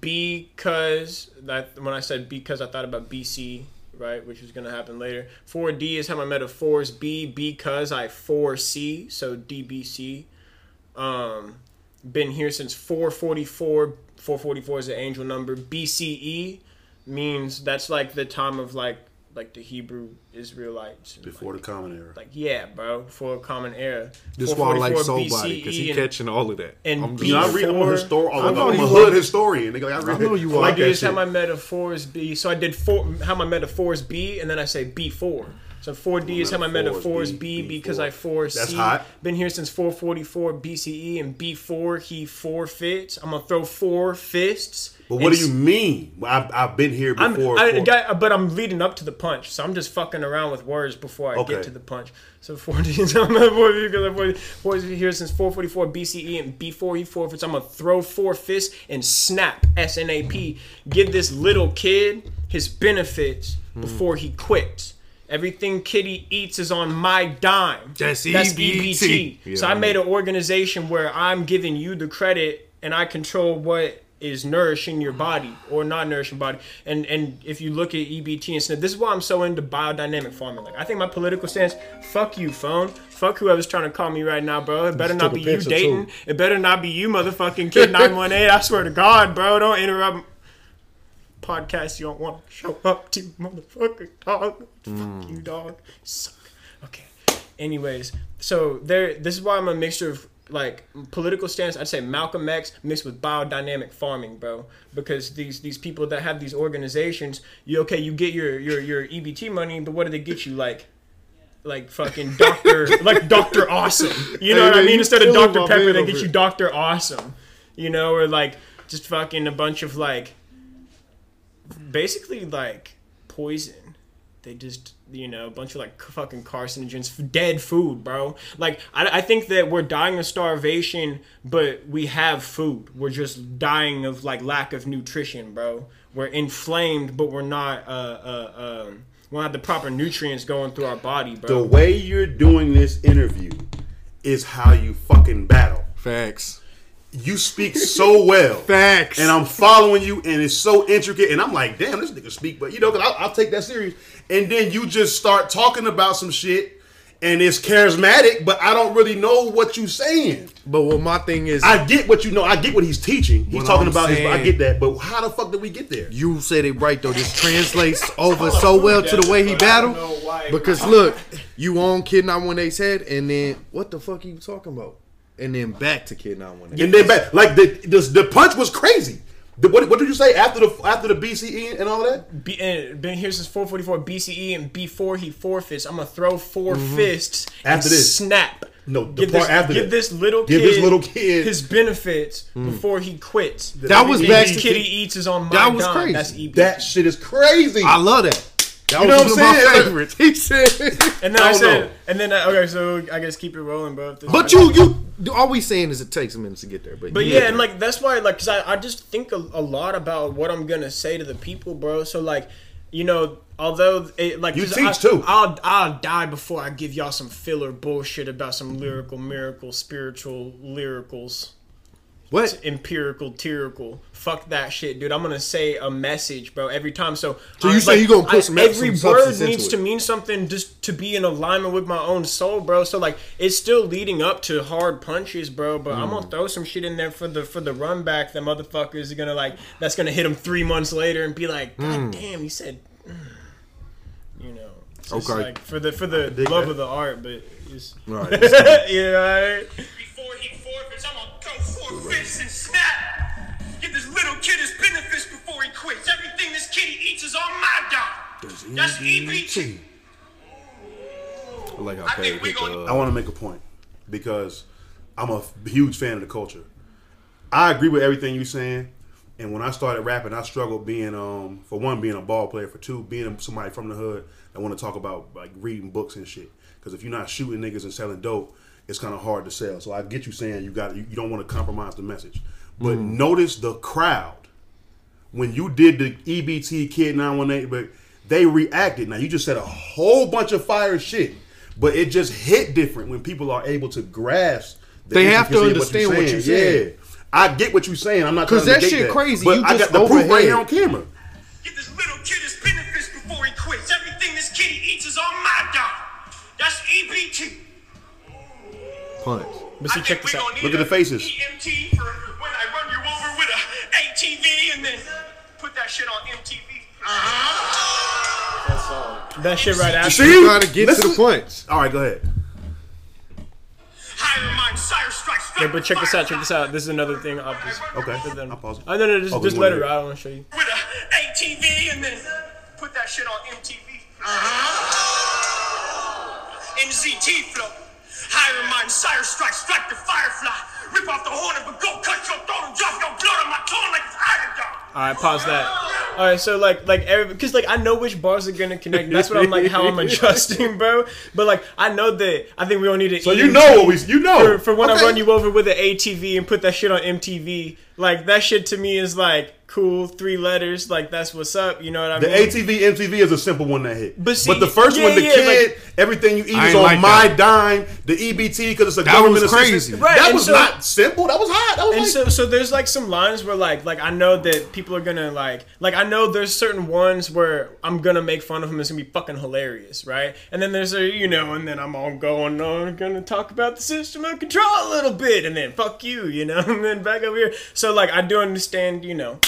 Because that when I said because I thought about BC, right, which is gonna happen later. 4D is how my metaphors be because I foresee, so DBC. Um, been here since 444. 444 is the angel number. BCE means that's like the time of like like the Hebrew Israelites. Before the common era. Like yeah, bro, before a common era. This is why I like 444 Soul Body because he and- catching all of that. and I'm B- You know, I just, read. I'm a Before- historian. I I'm, know I'm a you hood are. historian. Nigga, I, read, know you I are. like I do that is how my metaphors be. So I did four. How my metaphors be, and then I say B4. So 4D is how my metaphors B be, because B4. I foresee. That's hot. Been here since 444 BCE, and B4 he forfeits. I'm gonna throw four fists. But what do you mean? I've, I've been here I'm, before. I, for- got- but I'm leading up to the punch, so I'm just fucking around with words before I Okay. get to the punch. So 40 [LAUGHS] is boy because I'm 40 boys here since 444 BCE, and before he forfeits, I'm gonna throw four fists and snap S N A P. Give this little kid his benefits Hmm. before he quits. Everything Kitty eats is on my dime. That's That's EBT. So I made an organization where I'm giving you the credit and I control what is nourishing your body or not nourishing body. And and if you look at EBT and stuff, this is why I'm so into biodynamic farming. Like I think my political stance, fuck you, phone. Fuck whoever's trying to call me right now, bro. It better Just not be you dating. too. It better not be you, motherfucking kid 918. I swear to God, bro. Don't interrupt podcast you don't want to show up to, motherfucker, dog. Fuck you, dog. You suck. Okay. Anyways, so there. This is why I'm a mixture of like political stance. I'd say Malcolm X mixed with biodynamic farming, bro. Because these these people that have these organizations, you okay? You get your your your EBT money, but what do they get you like? Like fucking Doctor, [LAUGHS] like Doctor Awesome. You know Hey, what I mean? Instead of Dr Pepper, they get you. Doctor Awesome. You know, or like just fucking a bunch of like basically like poison. They just, you know, a bunch of like fucking carcinogens, dead food, bro. Like, I, I think that we're dying of starvation, but we have food. We're just dying of like lack of nutrition, bro. We're inflamed, but we're not, uh, uh, um, we don't have the proper nutrients going through our body, bro. The way you're doing this interview is how you fucking battle. Facts. You speak so well. [LAUGHS] Facts. And I'm following you, and it's so intricate. And I'm like, damn, this nigga speak, but you know, cause I'll, I'll take that serious. And then you just start talking about some shit, and it's charismatic, but I don't really know what you're saying. But what my thing is, I get what you know. I get what he's teaching. He's talking I'm about his. I get that, but how the fuck did we get there? you said it right though. This translates [LAUGHS] over so well to the way he battled. Because look, you on Kid 918's head, and then what the fuck are you talking about? And then back to Kid 918. And then back, like the the, the punch was crazy. The, what, what did you say after the after the BCE and all that? B, and ben, here's his 444 BCE, and before he forfeits, I'm gonna throw 4 fists Mm-hmm. After and this. snap. No, the give part this, after give this little kid. Give kid this little kid- his benefits before he quits. That was Everything back this to- kid eats is on my That was dime. crazy. That's E EB. That shit is crazy. I love that. That You know one what I'm saying? favorites. He said, and then I I, said, know. and then uh, okay, so I guess keep it rolling, bro. This- but you, you, all we saying is it takes a minute to get there. But, But yeah, get and like that's why, like, cause I, I just think a, a lot about what I'm gonna say to the people, bro. So like, you know, although it, like You 'cause teach, I, too. I'll I'll die before I give y'all some filler bullshit about some lyrical, miracle, spiritual lyricals, what? empirical, tyrical. Fuck that shit, dude. I'm gonna say a message, bro, every time. So So I- you say you gonna put some- every some word needs it. to mean something just to be in alignment with my own soul, bro. So like it's still leading up to hard punches, bro. But I'm Mm. gonna throw some shit in there for the for the run back. The motherfuckers are gonna like that's gonna hit them three months later and be like, God damn, he said, mm." you know. It's just Okay. Like for the for the love that. of the art, but it's Right. [LAUGHS] yeah. Right? Before he forfeits, I'm gonna throw four fists and snap. Give this little kid his benefits before he quits. Everything this kitty eats is on my dime. That's EBT. I like how I Perry think we gonna- the, I want to make a point because I'm a huge fan of the culture. I agree with everything you're saying. And when I started rapping, I struggled being, um, for one, being a ball player. For two, being somebody from the hood that want to talk about like reading books and shit. Because if you're not shooting niggas and selling dope, it's kind of hard to sell. So I get you saying you got you, you don't want to compromise the message. But hmm. notice the crowd when you did the EBT Kid 918, but they reacted. Now you just said a whole bunch of fire shit, but it just hit different when people are able to grasp. The They have to intricacy of understand what you're saying. Yeah, I get what you're saying. I'm not 'Cause trying to that negate shit crazy. But You I just got the proof right here on camera. Get this little kid his benefits before he quits. Everything this kitty eats is on my dime. That's EBT. Punch. But see, check this out. Look at the faces. EMT for when I run you over with a ATV and then put that shit on MTV. Uh-huh. That shit right after. See? Trying to get to the punch. All right, go ahead. Higher mind, sire strikes. Yeah, but check this out. Check this out. This is another thing. I'll just. Okay, then- I'll pause it. Oh, no, no, just, Oh, just let wanna it hear ride. I want to show you. With a ATV and then put that shit on MTV. Uh-huh. NZT flow. Higher mind, sire strikes, strike the firefly. Rip off the horn and go cut your throat and drop your blood on my tongue like it's iodine. All right, pause that. All right, so like, like, every because like I know which bars are gonna connect. That's what I'm like, how I'm [LAUGHS] adjusting, bro. But like, I know that I think we don't need it. So you know what we you know for, for when I run you over with an ATV and put that shit on MTV. Like that shit to me is like cool, three letters, like that's what's up. You know what I The mean? The ATV MTV is a simple one that hit. But see, the first yeah, one, the yeah, kid, like- everything you eat is on like my that. dime. The EBT because it's a That government was assistance. crazy. Right, That and was so- not simple. That was hot. That was and like, so so there's like some lines where like like I know that people are gonna like like I know there's certain ones where I'm gonna make fun of them. It's gonna be fucking hilarious, right? And then there's a you know, and then I'm all going on gonna talk about the system of control a little bit, and then fuck you, you know, [LAUGHS] and then back over here. So like I do understand, you know,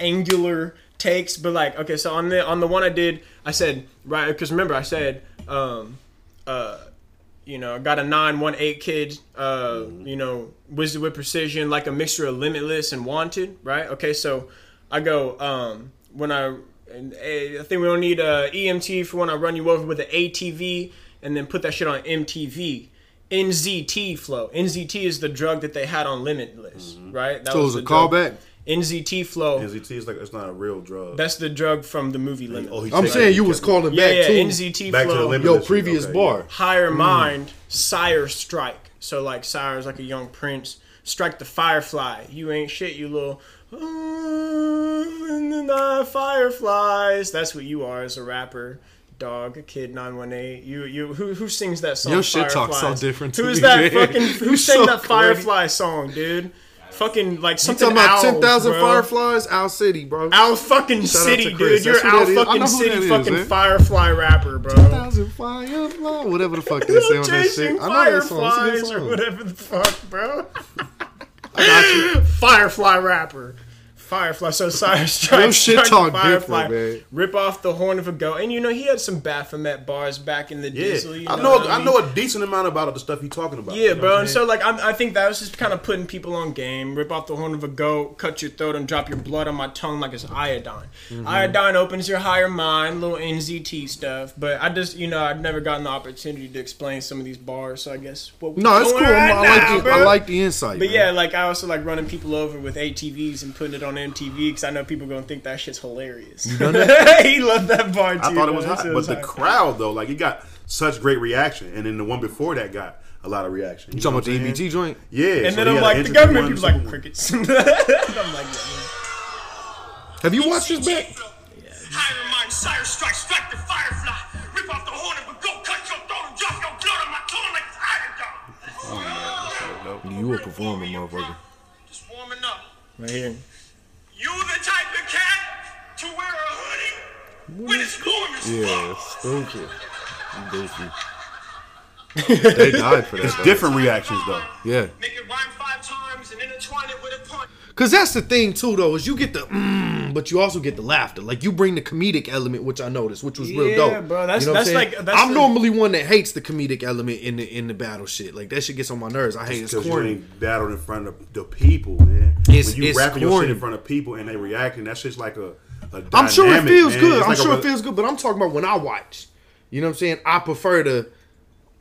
angular takes, but like okay, so on the on the one I did, I said right because remember I said um uh you know, I got a nine one eight kid, uh, you know, wizard with precision, like a mixture of limitless and wanted, right? Okay, so I go, um, when I, and, I think we don't need a EMT for when I run you over with an ATV and then put that shit on MTV. NZT flow. NZT is the drug that they had on Limitless, right? That So it was a callback? NZT flow. NZT is like it's not a real drug. That's the drug from the movie Limitless. oh, I'm saying you was calling yeah, back yeah, to NZT back to the flow. limit. your previous Okay, bar. Higher mind, sire strike. So like sire's like a young prince. Strike the firefly. You ain't shit, you little "Ah, in the fireflies. That's what you are as a rapper. Dog, kid, nine one eight. You, you, who, who sings that song? Your shit talks so different to Who's me, that man. fucking? [LAUGHS] Who You sang so that corny. Firefly song, dude? Fucking like You something. talking about Owls, ten thousand fireflies? Owl City, bro. Owl fucking Shout city, dude. You're Owl that is. I fucking city, is, fucking man. firefly rapper, bro. thousand firefly, whatever the fuck they say on that shit. I know that song. It's a fireflies good or whatever the fuck, bro. [LAUGHS] I got you. Firefly rapper. Firefly. So Cyrus strike, Your shit talk Firefly. different, man. Rip off the horn of a goat. And you know, he had some Baphomet bars back in the Yeah, Diesel. You I know, know. what I mean? know a decent amount about all the stuff he's talking about. Yeah, You know bro. what I'm And so, like, I'm, I think that was just kind of putting people on game. Rip off the horn of a goat, cut your throat, and drop your blood on my tongue like it's iodine. Mm-hmm. Iodine opens your higher mind, little NZT stuff. But I just, you know, I've never gotten the opportunity to explain some of these bars. So I guess what we No, it's cool. right I now, like the. I like the insight. But man. yeah, like I also like running people over with ATVs and putting it on MTV because I know people gonna think that shit's hilarious. You done [LAUGHS] that? he loved that bar too. I thought it was hot, That shit but the hot. crowd though, like it got such great reaction, and then the one before that got a lot of reaction. You talking about the know EBT joint? Yeah, and so then I'm like, the government one, people like crickets. [LAUGHS] I'm like, yeah. Have you watched this back? Higher mind, sire strike, strike the firefly. Rip off the horn of a goat, cut your throat, and drop your blood on my tongue like it's iodine. You a performer, motherfucker. Just warming up. Right here. You the type of cat to wear a hoodie when it's warm as Yeah, fuck. stupid. You goofy. they died for [LAUGHS] that. It's though. different reactions though. Yeah. Make it rhyme five times and intertwine it with a punch. Cause that's the thing too, though, is you get the mm, but you also get the laughter. Like you bring the comedic element, which I noticed, which was real dope. Yeah, bro, that's- You know that's I'm like- that's I'm the- normally one that hates the comedic element in the in the battle shit. Like that shit gets on my nerves. I hate it. It's Because you corny. ain't battled in front of the people, man. It's- when you it's rapping your shit corny. in front of people and they reacting, that shit's like a. a I'm sure it feels man. good. It's I'm like sure re- it feels good, but I'm talking about when I watch. You know what I'm saying? I prefer the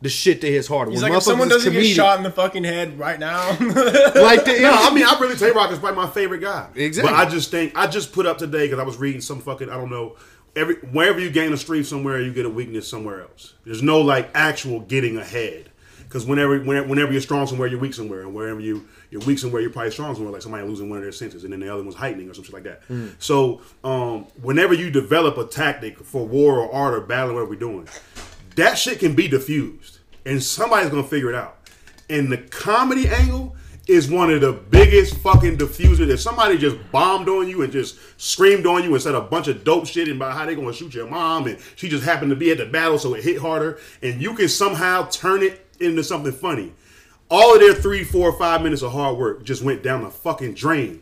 the shit that hits harder. He's when like, if someone doesn't get shot in the fucking head right now, [LAUGHS] like the, No, I mean, I really Tay Roc is probably my favorite guy. Exactly. But I just think I just put up today because I was reading some fucking I don't know. Every wherever you gain a strength somewhere, you get a weakness somewhere else. There's no like actual getting ahead. Because whenever, whenever whenever you're strong somewhere, you're weak somewhere, and wherever you you're weak somewhere, you're probably strong somewhere. Like somebody losing one of their senses, and then the other one's heightening or something like that. So, um, whenever you develop a tactic for war or art or battle, whatever we're doing, that shit can be diffused, and somebody's gonna figure it out. And the comedy angle is one of the biggest fucking diffusers. If somebody just bombed on you and just screamed on you and said a bunch of dope shit about how they gonna shoot your mom, and she just happened to be at the battle, so it hit harder, and you can somehow turn it into something funny. All of their three, four, five minutes of hard work just went down the fucking drain.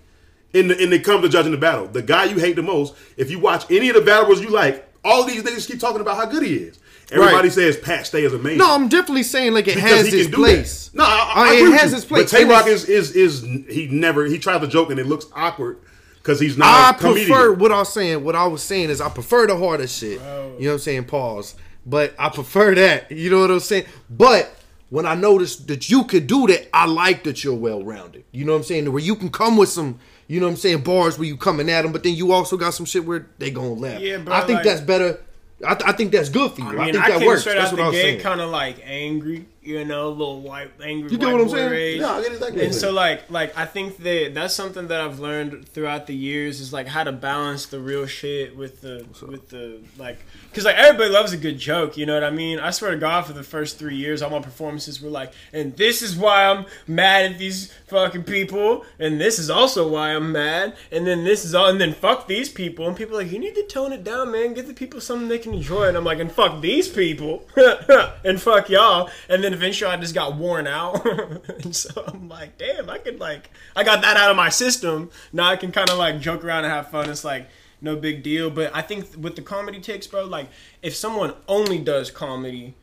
In the, and it comes to judging the battle. The guy you hate the most, if you watch any of the battlers you like, all these niggas keep talking about how good he is. Everybody Right. says Pat Stay is amazing. No, I'm definitely saying like it Because has its place. That. No, I, I, Uh, I it agree with has you. its place. But Tay Roc is, is is he never he tries to joke and it looks awkward because he's not. I a comedian. prefer what I was saying. What I was saying is I prefer the harder shit. You know what I'm saying? Pause. But I prefer that. You know what I'm saying? But when I noticed that you could do that, I like that you're well rounded. You know what I'm saying? Where you can come with some, you know what I'm saying, bars where you coming at them, but then you also got some shit where they gonna laugh. Yeah, bro, I think like- that's better. I, I think that's good for you. I, I think I, that works. straight That's out what I the was gate saying. kind of like angry. You know, little white angry. You get white what I'm saying? rage. Yeah, I get exactly And so like like I think that that's something that I've learned throughout the years is like how to balance the real shit with the with the like because like everybody loves a good joke, you know what I mean? I swear to God, for the first three years, all my performances were like, and this is why I'm mad at these fucking people, and this is also why I'm mad, and then this is all, and then fuck these people, and people are like, you need to tone it down, man, give the people something they can enjoy, and I'm like, and fuck these people, [LAUGHS] and fuck y'all, and then eventually I just got worn out, [LAUGHS] and so I'm like, damn, I could like, I got that out of my system, now I can kind of like joke around and have fun. It's like no big deal. But I think with the comedy ticks, bro, like if someone only does comedy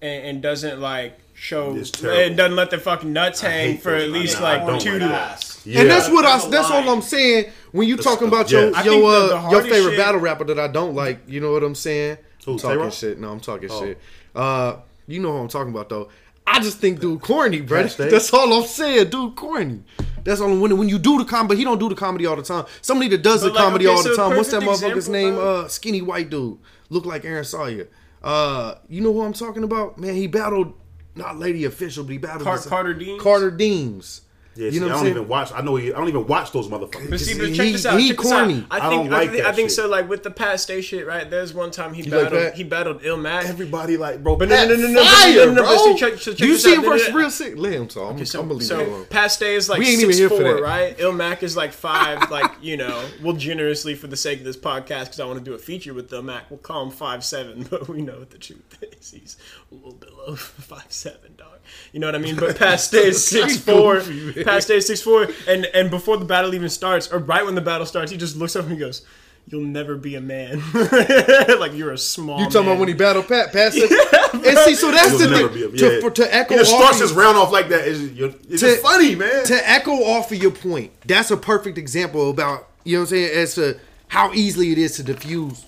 and, and doesn't like show and doesn't let their fucking nuts hang for at least know, like two like to Ass. Yeah. And that's what I. That's all. I'm saying. When you talking about your Yeah. Your think the- uh, the your favorite shit- battle rapper that I don't like, you know what I'm saying? Who, I'm talking shit. No, I'm talking Oh. shit. Uh, you know who I'm talking about though. I just think dude corny, bro. That's all I'm saying, dude corny. That's all. When when you do the comedy, he don't do the comedy all the time. Somebody that does But, the like, comedy okay, all so the time. What's that motherfucker's example, name? Uh, skinny white dude, look like Aaron Sawyer. Uh, you know who I'm talking about? Man, he battled not Lady Official, but he battled Car- Carter Deems? Carter Deems. Yeah, you see, know I what don't saying? even watch. I know. He, I don't even watch those motherfuckers. But see, He- but check this out. he check this corny. out. I I think don't I like think, that I think shit. so. Like with the Pat Stay shit, right? There's one time he You battled Pat? he battled Ilmac. Everybody like, bro. But no, Pat no, no, no, no, fire, no, no, no, bro. but see, check, check Do you see him No, no, versus real sick? Let him talk. I'm, So, I'm gonna leave it so alone. Pat Stay is like We ain't six even here for four, that. right? Ilmac is like [LAUGHS] five. like you know, we'll generously for the sake of this podcast because I want to do a feature with Ilmac. We'll call him five seven, [LAUGHS] but we know what the truth is. He's a little below [LAUGHS] five seven, dog. You know what I mean? But past [LAUGHS] day six four. past man. Pat Stay is six four, and and before the battle even starts, or right when the battle starts, he just looks up and he goes. You'll never be a man. [LAUGHS] like you're a small. You talking man. about when he battled Pat? Pat said, and see, so that's You'll the never thing. be a- to, yeah. for, to echo He just off starts of- his round off like that. It's, you're- it's To- just funny, man. to echo off of your point, that's a perfect example about you know what I'm saying as to how easily it is to diffuse.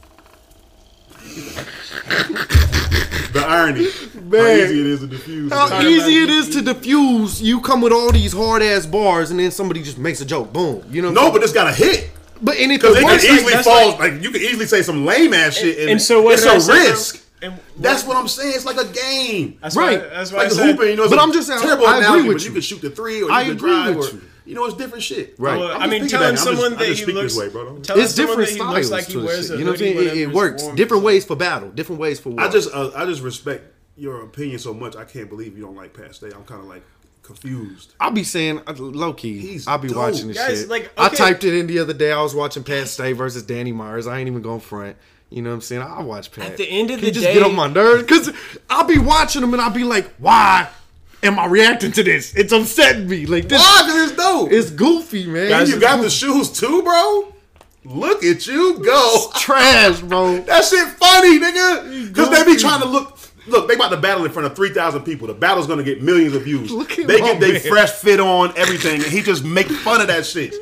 The irony, how easy it is to diffuse. How man. easy it is to diffuse. You come with all these hard ass bars, and then somebody just makes a joke. Boom. You know. No, but it's got a hit. but and it Because it works can like- easily that's fall. like- Like, you can easily say some lame ass shit, and, And so what it's did I a say, risk. And That's what I'm saying. It's like a game. That's Right. Why, that's why like I the said, hooping, you know. But I'm just saying, terrible I agree analogy, with but you. you can shoot the three, or you I can agree drive, with or you. You know, it's different shit. Right. Well, I'm I just mean, telling I'm just- someone that just he speak looks, this way, bro. Don't- telling it's different styles looks like he to the wears shit. a You know what I'm saying? It, it works. Different ways for battle. Different ways for war. I just, uh, I just respect your opinion so much. I can't believe you don't like Pat Stay. I'm kind of like confused. I'll be saying uh, low key. He's I'll be dope. watching this Guys, shit. like, I typed it in the other day. I was watching Pat Stay versus Danny Myers. I ain't even going front. You know what I'm saying? I'll watch Pat. At the end of Can you the just day- get on my nerves because I'll be watching them and I'll be like, why am I reacting to this? It's upsetting me. Like this. Why? Because it's dope. It's goofy, man. and you It's got the shoes too, bro. Look at you go. trash, bro. That shit funny, nigga. Because they be trying to look. Look, they about to battle in front of three thousand people. The battle's gonna get millions of views. Look at they get their fresh fit on, everything, and he just make fun of that shit.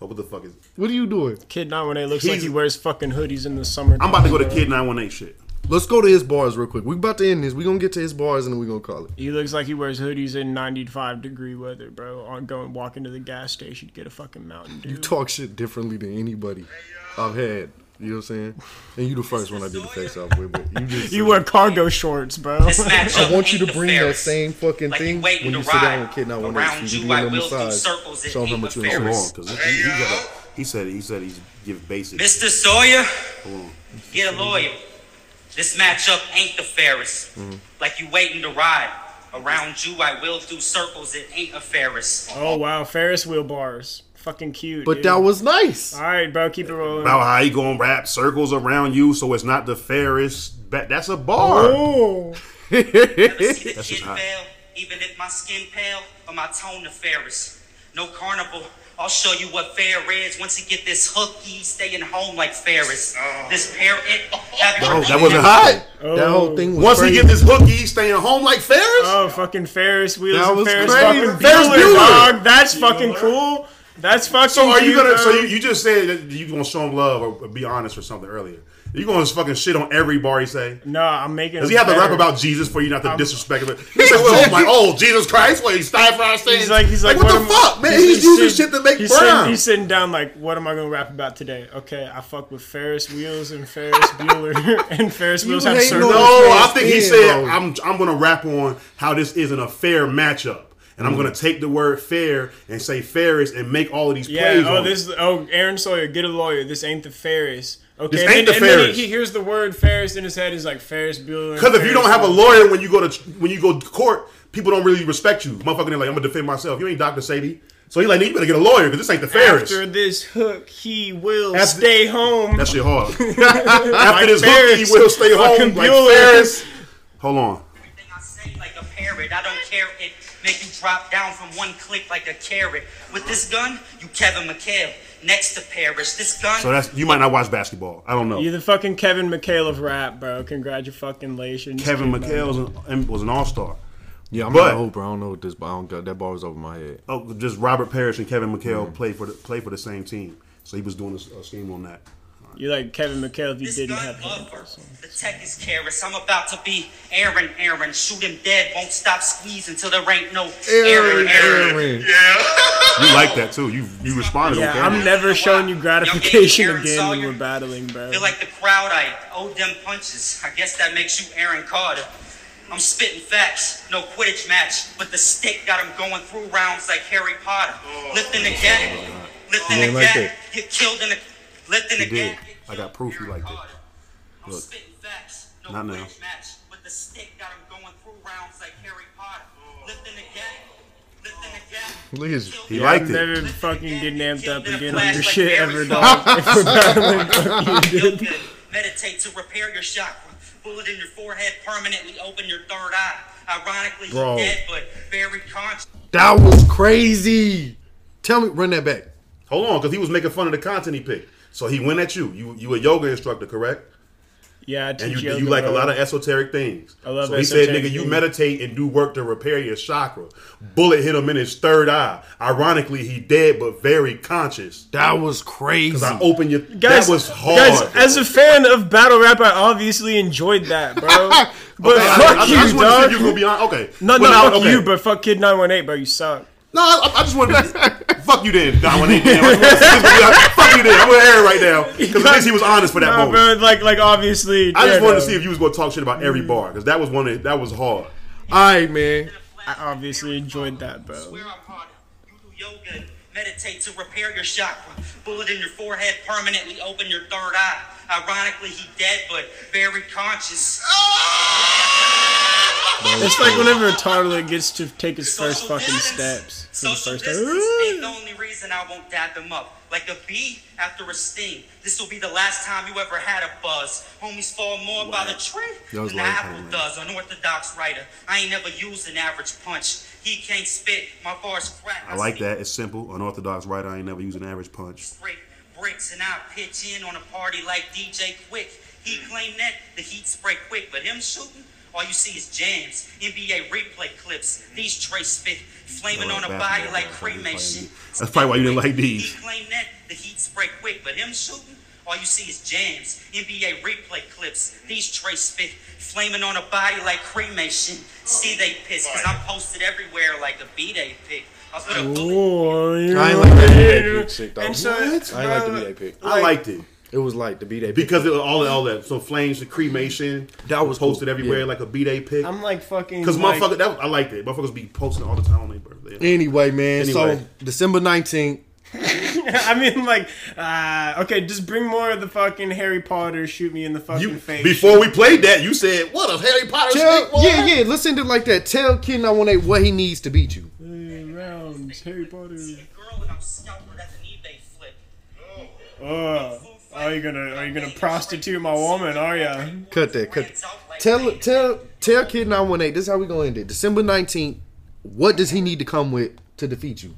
What the fuck is? What are you doing? Kid 918 looks like he wears fucking hoodies in the summer. I'm about to go to Kid Nine One Eight shit. Let's go to his bars real quick. We about to end this. We gonna get to his bars and then we gonna call it. He looks like he wears hoodies in 95 degree weather, bro. On going walking to the gas station to get a fucking Mountain Dew. You talk shit differently than anybody I've had. You know what I'm saying? And you the first one I did the face off with, but you just You wear cargo shorts, bro. I want you to bring the that same fucking Like thing you when you sit down with Kid Not One Around Eight. you, You I give him a will do massage. circles. It Show him how much you the know. Hold on, because he, he, got a, he said he said he's give basic. Mr. Sawyer, get a lawyer. This matchup ain't the fairest. Mm-hmm. Like you waiting to ride. Around you, I will do circles. It ain't a fairest. oh wow, Ferris wheel bars. Fucking cute. But dude. that was nice. All right, bro. Keep it rolling. About how you gonna wrap circles around you so it's not the fairest. That's a bar. Oh. Never see the That's kid just hot. even if my skin pale or my tone the fairest. No carnival. I'll show you what fair is once you get this hooky staying home like Ferris. Oh. This pair it. Oh, that wasn't hot. That whole thing was Once crazy. he get this hooky, staying home like Ferris. Oh, fucking Ferris wheels That and was Ferris crazy. fucking Ferris Bueller, Bueller. dog. That's fucking cool. That's fucking. So are you cute, gonna? bro. So you, you just said that you gonna show him love or, or be honest or something earlier. You going to fucking shit on every bar he say? No, I'm making. Does he have to rap about Jesus for you not to disrespect him? He's said, "Well, like, oh, Jesus Christ, what he's dying for our sins." He's like, he's like, what, the am- fuck, man? He's, using shit to make he's brown. Sitting, he's sitting down like, what am I gonna rap about today? Okay, I fuck with Ferris wheels and Ferris Bueller, [LAUGHS] and Ferris wheels have ain't certain. no- no, I think he said, bro. "I'm I'm gonna rap on how this isn't a fair matchup." And I'm Mm. gonna take the word fair and say Ferris and make all of these Yeah. plays. Oh, on it. this. Oh, Aaron Sawyer, get a lawyer. This ain't the Ferris. Okay. This and ain't then, the and then Ferris. he, he hears the word Ferris in his head. He's like Ferris Bueller. Because if you don't have a lawyer when you go to when you go to court, people don't really respect you. Motherfucker, they're like, I'm gonna defend myself. You ain't Dr. Sadie. So he like, you better get a lawyer because this ain't the Ferris. After this hook, he will After- stay home. That shit hard. [LAUGHS] [LAUGHS] After this hook, Ferris. he will stay home Fucking like Bueller. Ferris. Hold on. Everything I say like a parrot. I don't care it make you drop down from one click like a carrot. With this gun, you Kevin McHale. Next to Parish. This gun. So that's you might not watch basketball. I don't know. You're the fucking Kevin McHale of rap, bro. Congratulations. Fucking Laysian. Kevin McHale was an, was an all star. Yeah, I'm But- not a hooper. I don't know what this, but I don't got that bar was over my head. Oh, just Robert Parish and Kevin McHale Mm. play for the play for the same team. So he was doing a, a scheme on that. You like Kevin McHale if you This didn't gun have him. lover. The tech is careless. I'm about to be Aaron, Aaron. Shoot him dead. Won't stop squeezing till there ain't no Aaron, Aaron. [LAUGHS] Yeah. You like that too. You you responded. Yeah, okay. I'm never showing you gratification Aaron again when we're battling, bro. Feel like the crowd, I owe them punches. I guess that makes you Aaron Carter. I'm spitting facts, no Quidditch match, but the stick got him going through rounds like Harry Potter. Oh. Lifting the gap, oh, lifting Yeah, the like gap, get killed in the, lifting the He did. get I got killed proof like he liked it. I'm Look. spitting facts, no Not now. Quidditch match, but the stick got him going through rounds like Harry Potter. Lifting the gap, lifting the gap. Look at his- He in liked I'm it. never fucking getting amped up again on your like shit Harry ever, dog. If we're battling, fuck you, Feel dude. good. Meditate to repair your chakra. Bullet in your forehead permanently open your third eye. Ironically, Bro. he dead, but very conscious. That was crazy. Tell me, run that back. Hold on, because he was making fun of the content he picked. So he went at you. You you a yoga instructor, correct? Yeah, I And you yoga, you like a lot of esoteric things. I love so he said, esoteric nigga, you meditate and do work to repair your chakra. Bullet hit him in his third eye. Ironically, he dead but very conscious. That was crazy. Because I opened your. Guys, that was hard. guys, as a fan of battle rap, I obviously enjoyed that, bro. But [LAUGHS] Okay, I- fuck I, I, you, just wanted to see dog. you were gonna be on. Okay. No, no, Well, now- fuck okay. you, but fuck Kid 918, bro. You suck. No, I, I just wanted to. [LAUGHS] fuck you then. Nah, when they, damn, I just wanted to see if you were gonna- fuck you then. I'm gonna air it right now because at least he was honest for that Nah, moment. bro, like, like obviously. I just wanted no. to see if you was gonna talk shit about every mm. bar because that was one of, that was hard. All right, man. I obviously enjoyed that, bro. Swear I'm harder. You do yoga and meditate to repair your chakra. Bullet in your forehead permanently open your third eye. Ironically, he dead, but very conscious. [LAUGHS] It's like whenever a toddler gets to take his first Social fucking distance. steps for the Social first distance time. ain't the only reason I won't dap him up. Like a bee after a sting. This will be the last time you ever had a buzz. Homies fall more by the tree than the apple man. does. Unorthodox writer. I ain't never used an average punch. He can't spit. My bars crack. I like speak that. It's simple. Unorthodox writer. I ain't never used an average punch. Break bricks and I pitch in on a party like DJ Quik. He mm. claimed that the heat spray quick, but him shooting, all you see is jams, NBA replay clips. These trace spit, flaming I on a body like That's why you cremation. That's probably why you didn't like these. He claimed that the heat spray quick, but him shooting, all you see is jams, NBA replay clips. These trace spit, flaming on a body like cremation. See they piss, cause I'm posted everywhere like a B-Day pic. I put a Oh, yeah. I ain't like that B-Day pick shit, though. And so, I ain't like the bro, B-Day pick. I liked it It was like the B-Day because it was all all that. So flames, the cremation. That was posted cool. everywhere Yeah. like a b-day pic. I'm like fucking. Because like, motherfucker, that was, I liked it. Motherfuckers be posting all the time on their birthday. Anyway, man. Anyway. So December 19th. [LAUGHS] I mean, like, uh, okay, just bring more of the fucking Harry Potter. Shoot me in the fucking You face. before we played that, you said what a Harry Potter Tell, yeah, yeah. Listen to like that. Tell Ken I 918 what he needs to beat you. Hey, rounds, Harry Potter. girl and I'm scalping at an eBay flip. Oh, are you gonna are you gonna prostitute my woman? Are ya? Cut that. Cut. Tell tell tell Kid 918. This is how we gonna end it. December 19th. What does he need to come with to defeat you?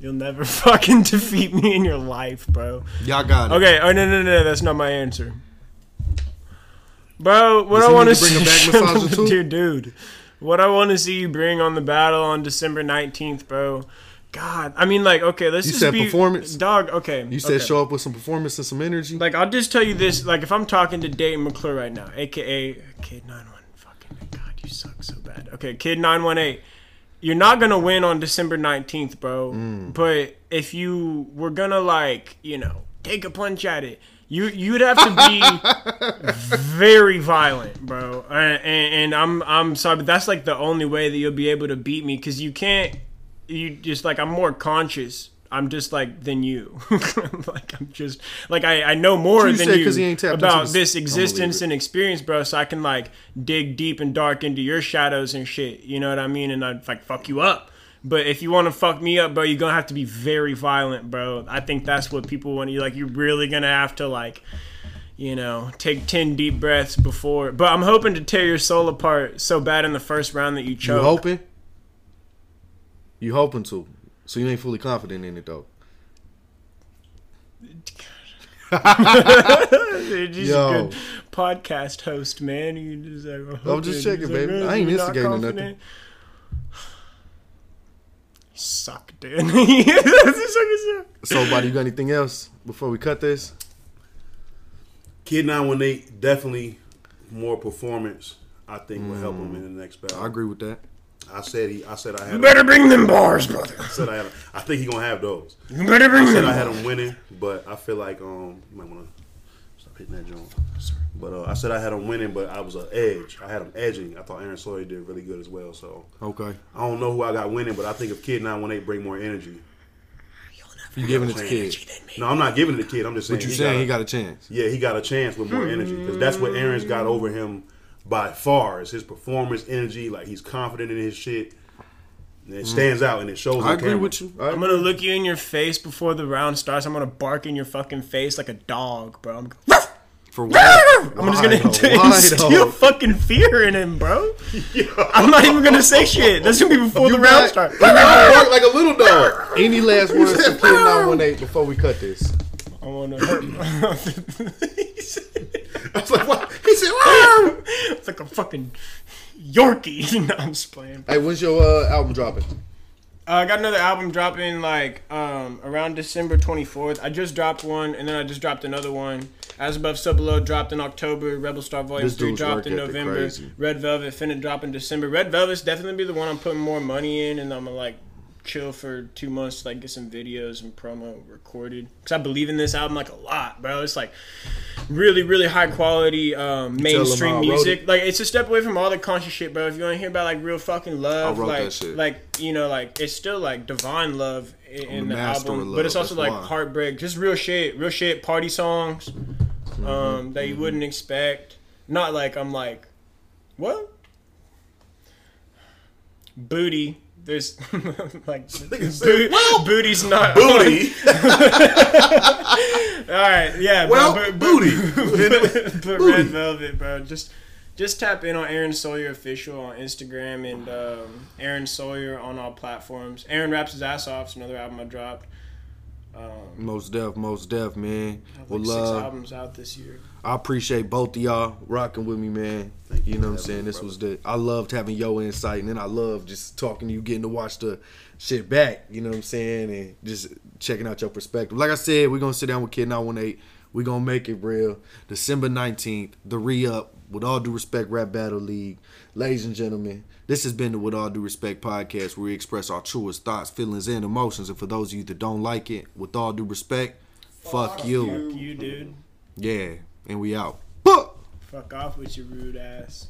You'll never [LAUGHS] fucking defeat me in your life, bro. Y'all got it. Okay. Oh no no no, that's not my answer. Bro, what Does I want to see, dude, [LAUGHS] [LAUGHS] dude, what I want to see you bring on the battle on December nineteenth, bro, God, I mean, like, okay, let's You just said be performance? dog. Okay, You said okay. show up with some performance and some energy. Like, I'll just tell you this. Like, if I'm talking to Dayton McClure right now, aka Kid Nine One, fucking God, you suck so bad. Okay, Kid Nine One Eight. You're not gonna win on December 19th, bro. Mm. But if you were gonna like, you know, take a punch at it, you you'd have to be [LAUGHS] very violent, bro. And, and, and I'm I'm sorry, but that's like the only way that you'll be able to beat me because you can't. You just like I'm more conscious. I'm just like than you. [LAUGHS] like I'm just like I, I know more You than said you 'cause he ain't about this existence and experience, bro. So I can like dig deep and dark into your shadows and shit. You know what I mean? And I'd like fuck you up. But if you want to fuck me up, bro, you're gonna have to be very violent, bro. I think that's what people want. You like, you're really gonna have to like, you know, take ten deep breaths before. But I'm hoping to tear your soul apart so bad in the first round that you you choke. hoping? You hoping to? So you ain't fully confident in it though. You're just Yo. a good podcast host, man. You just like, I'm just hoping. checking, He's like, baby. "Oh, I ain't you're not instigating nothing." You suck, dude. [LAUGHS] So, buddy, you got anything else before we cut this? Kid 918 definitely more performance. I think will help him in the next battle. I agree with that. I said he. I said I had. You better bring them bars, brother. I said I had. I think he gonna have those. You better bring I said them. I had him winning, but I feel like um you might wanna stop hitting that joint. But uh, I said I had him winning, but I was an edge. I had him edging. I thought Aaron Sawyer did really good as well. So Okay. I don't know who I got winning, but I think if Kid 918 bring more energy. You giving it to kid? No, I'm not giving it to Kid. I'm just saying. But you he saying got he a- got a chance? Yeah, he got a chance with more energy because that's what Aaron's got over him by far is his performance, energy. Like he's confident in his shit. And it stands out and it shows. I on agree camera. with you. I I'm gonna look you in your face before the round starts. I'm gonna bark in your fucking face like a dog, bro. I'm gonna, [LAUGHS] For what? I'm just Why, gonna though? [LAUGHS] Instill though? fucking fear in him, bro. [LAUGHS] I'm not even gonna say shit. That's gonna be before You the round got- starts. bark like a little dog. Any last words to Kid 918 before we cut this? I wanna hurt. I was like, what? He said, "Wow." it's like a fucking Yorkie. [LAUGHS] no, I'm just playing. Hey, when's your uh, album dropping? Uh, I got another album dropping like um, around December 24th. I just dropped one, and then I just dropped another one. As Above, So Below dropped in October. Rebel Star Volume This 3 dropped in November. Red Velvet finna drop in December. Red Velvet's definitely be the one I'm putting more money in, and I'm gonna like chill for two months to like get some videos and promo recorded. Cause I believe in this album like a lot, bro. It's like really, really high quality um, mainstream music. it? Like it's a step away from all the conscious shit, bro. If you want to hear about like real fucking love, like like you know, like it's still like divine love in, in the the, album, of but it's also like why. heartbreak, just real shit, real shit, party songs Mm-hmm, um, that you wouldn't expect. Not like I'm like, what? Booty. There's [LAUGHS] like bo- booty's not Booty. [LAUGHS] All right, yeah. Well, but, booty. [LAUGHS] but Booty. Red Velvet, bro. Just just tap in on Aaron Sawyer official on Instagram and um, Aaron Sawyer on all platforms. Aaron raps his ass off. It's another album I dropped. Most def, most def, man. I have Well, six uh, albums out this year. I appreciate both of y'all rocking with me, man. Thank you you know what I'm saying? me, This was the I loved having your insight, and then I love just talking to you, getting to watch the shit back. You know what I'm saying? And just checking out your perspective. Like I said, we're gonna sit down with Kid 918. We're gonna make it real. December 19th, the re up. With all due respect, Rap Battle League. Ladies and gentlemen, this has been the With All Due Respect podcast where we express our truest thoughts, feelings, and emotions. And for those of you that don't like it, with all due respect, fuck, you. Fuck you, dude. Yeah, and we out. Fuck. Off with your rude ass.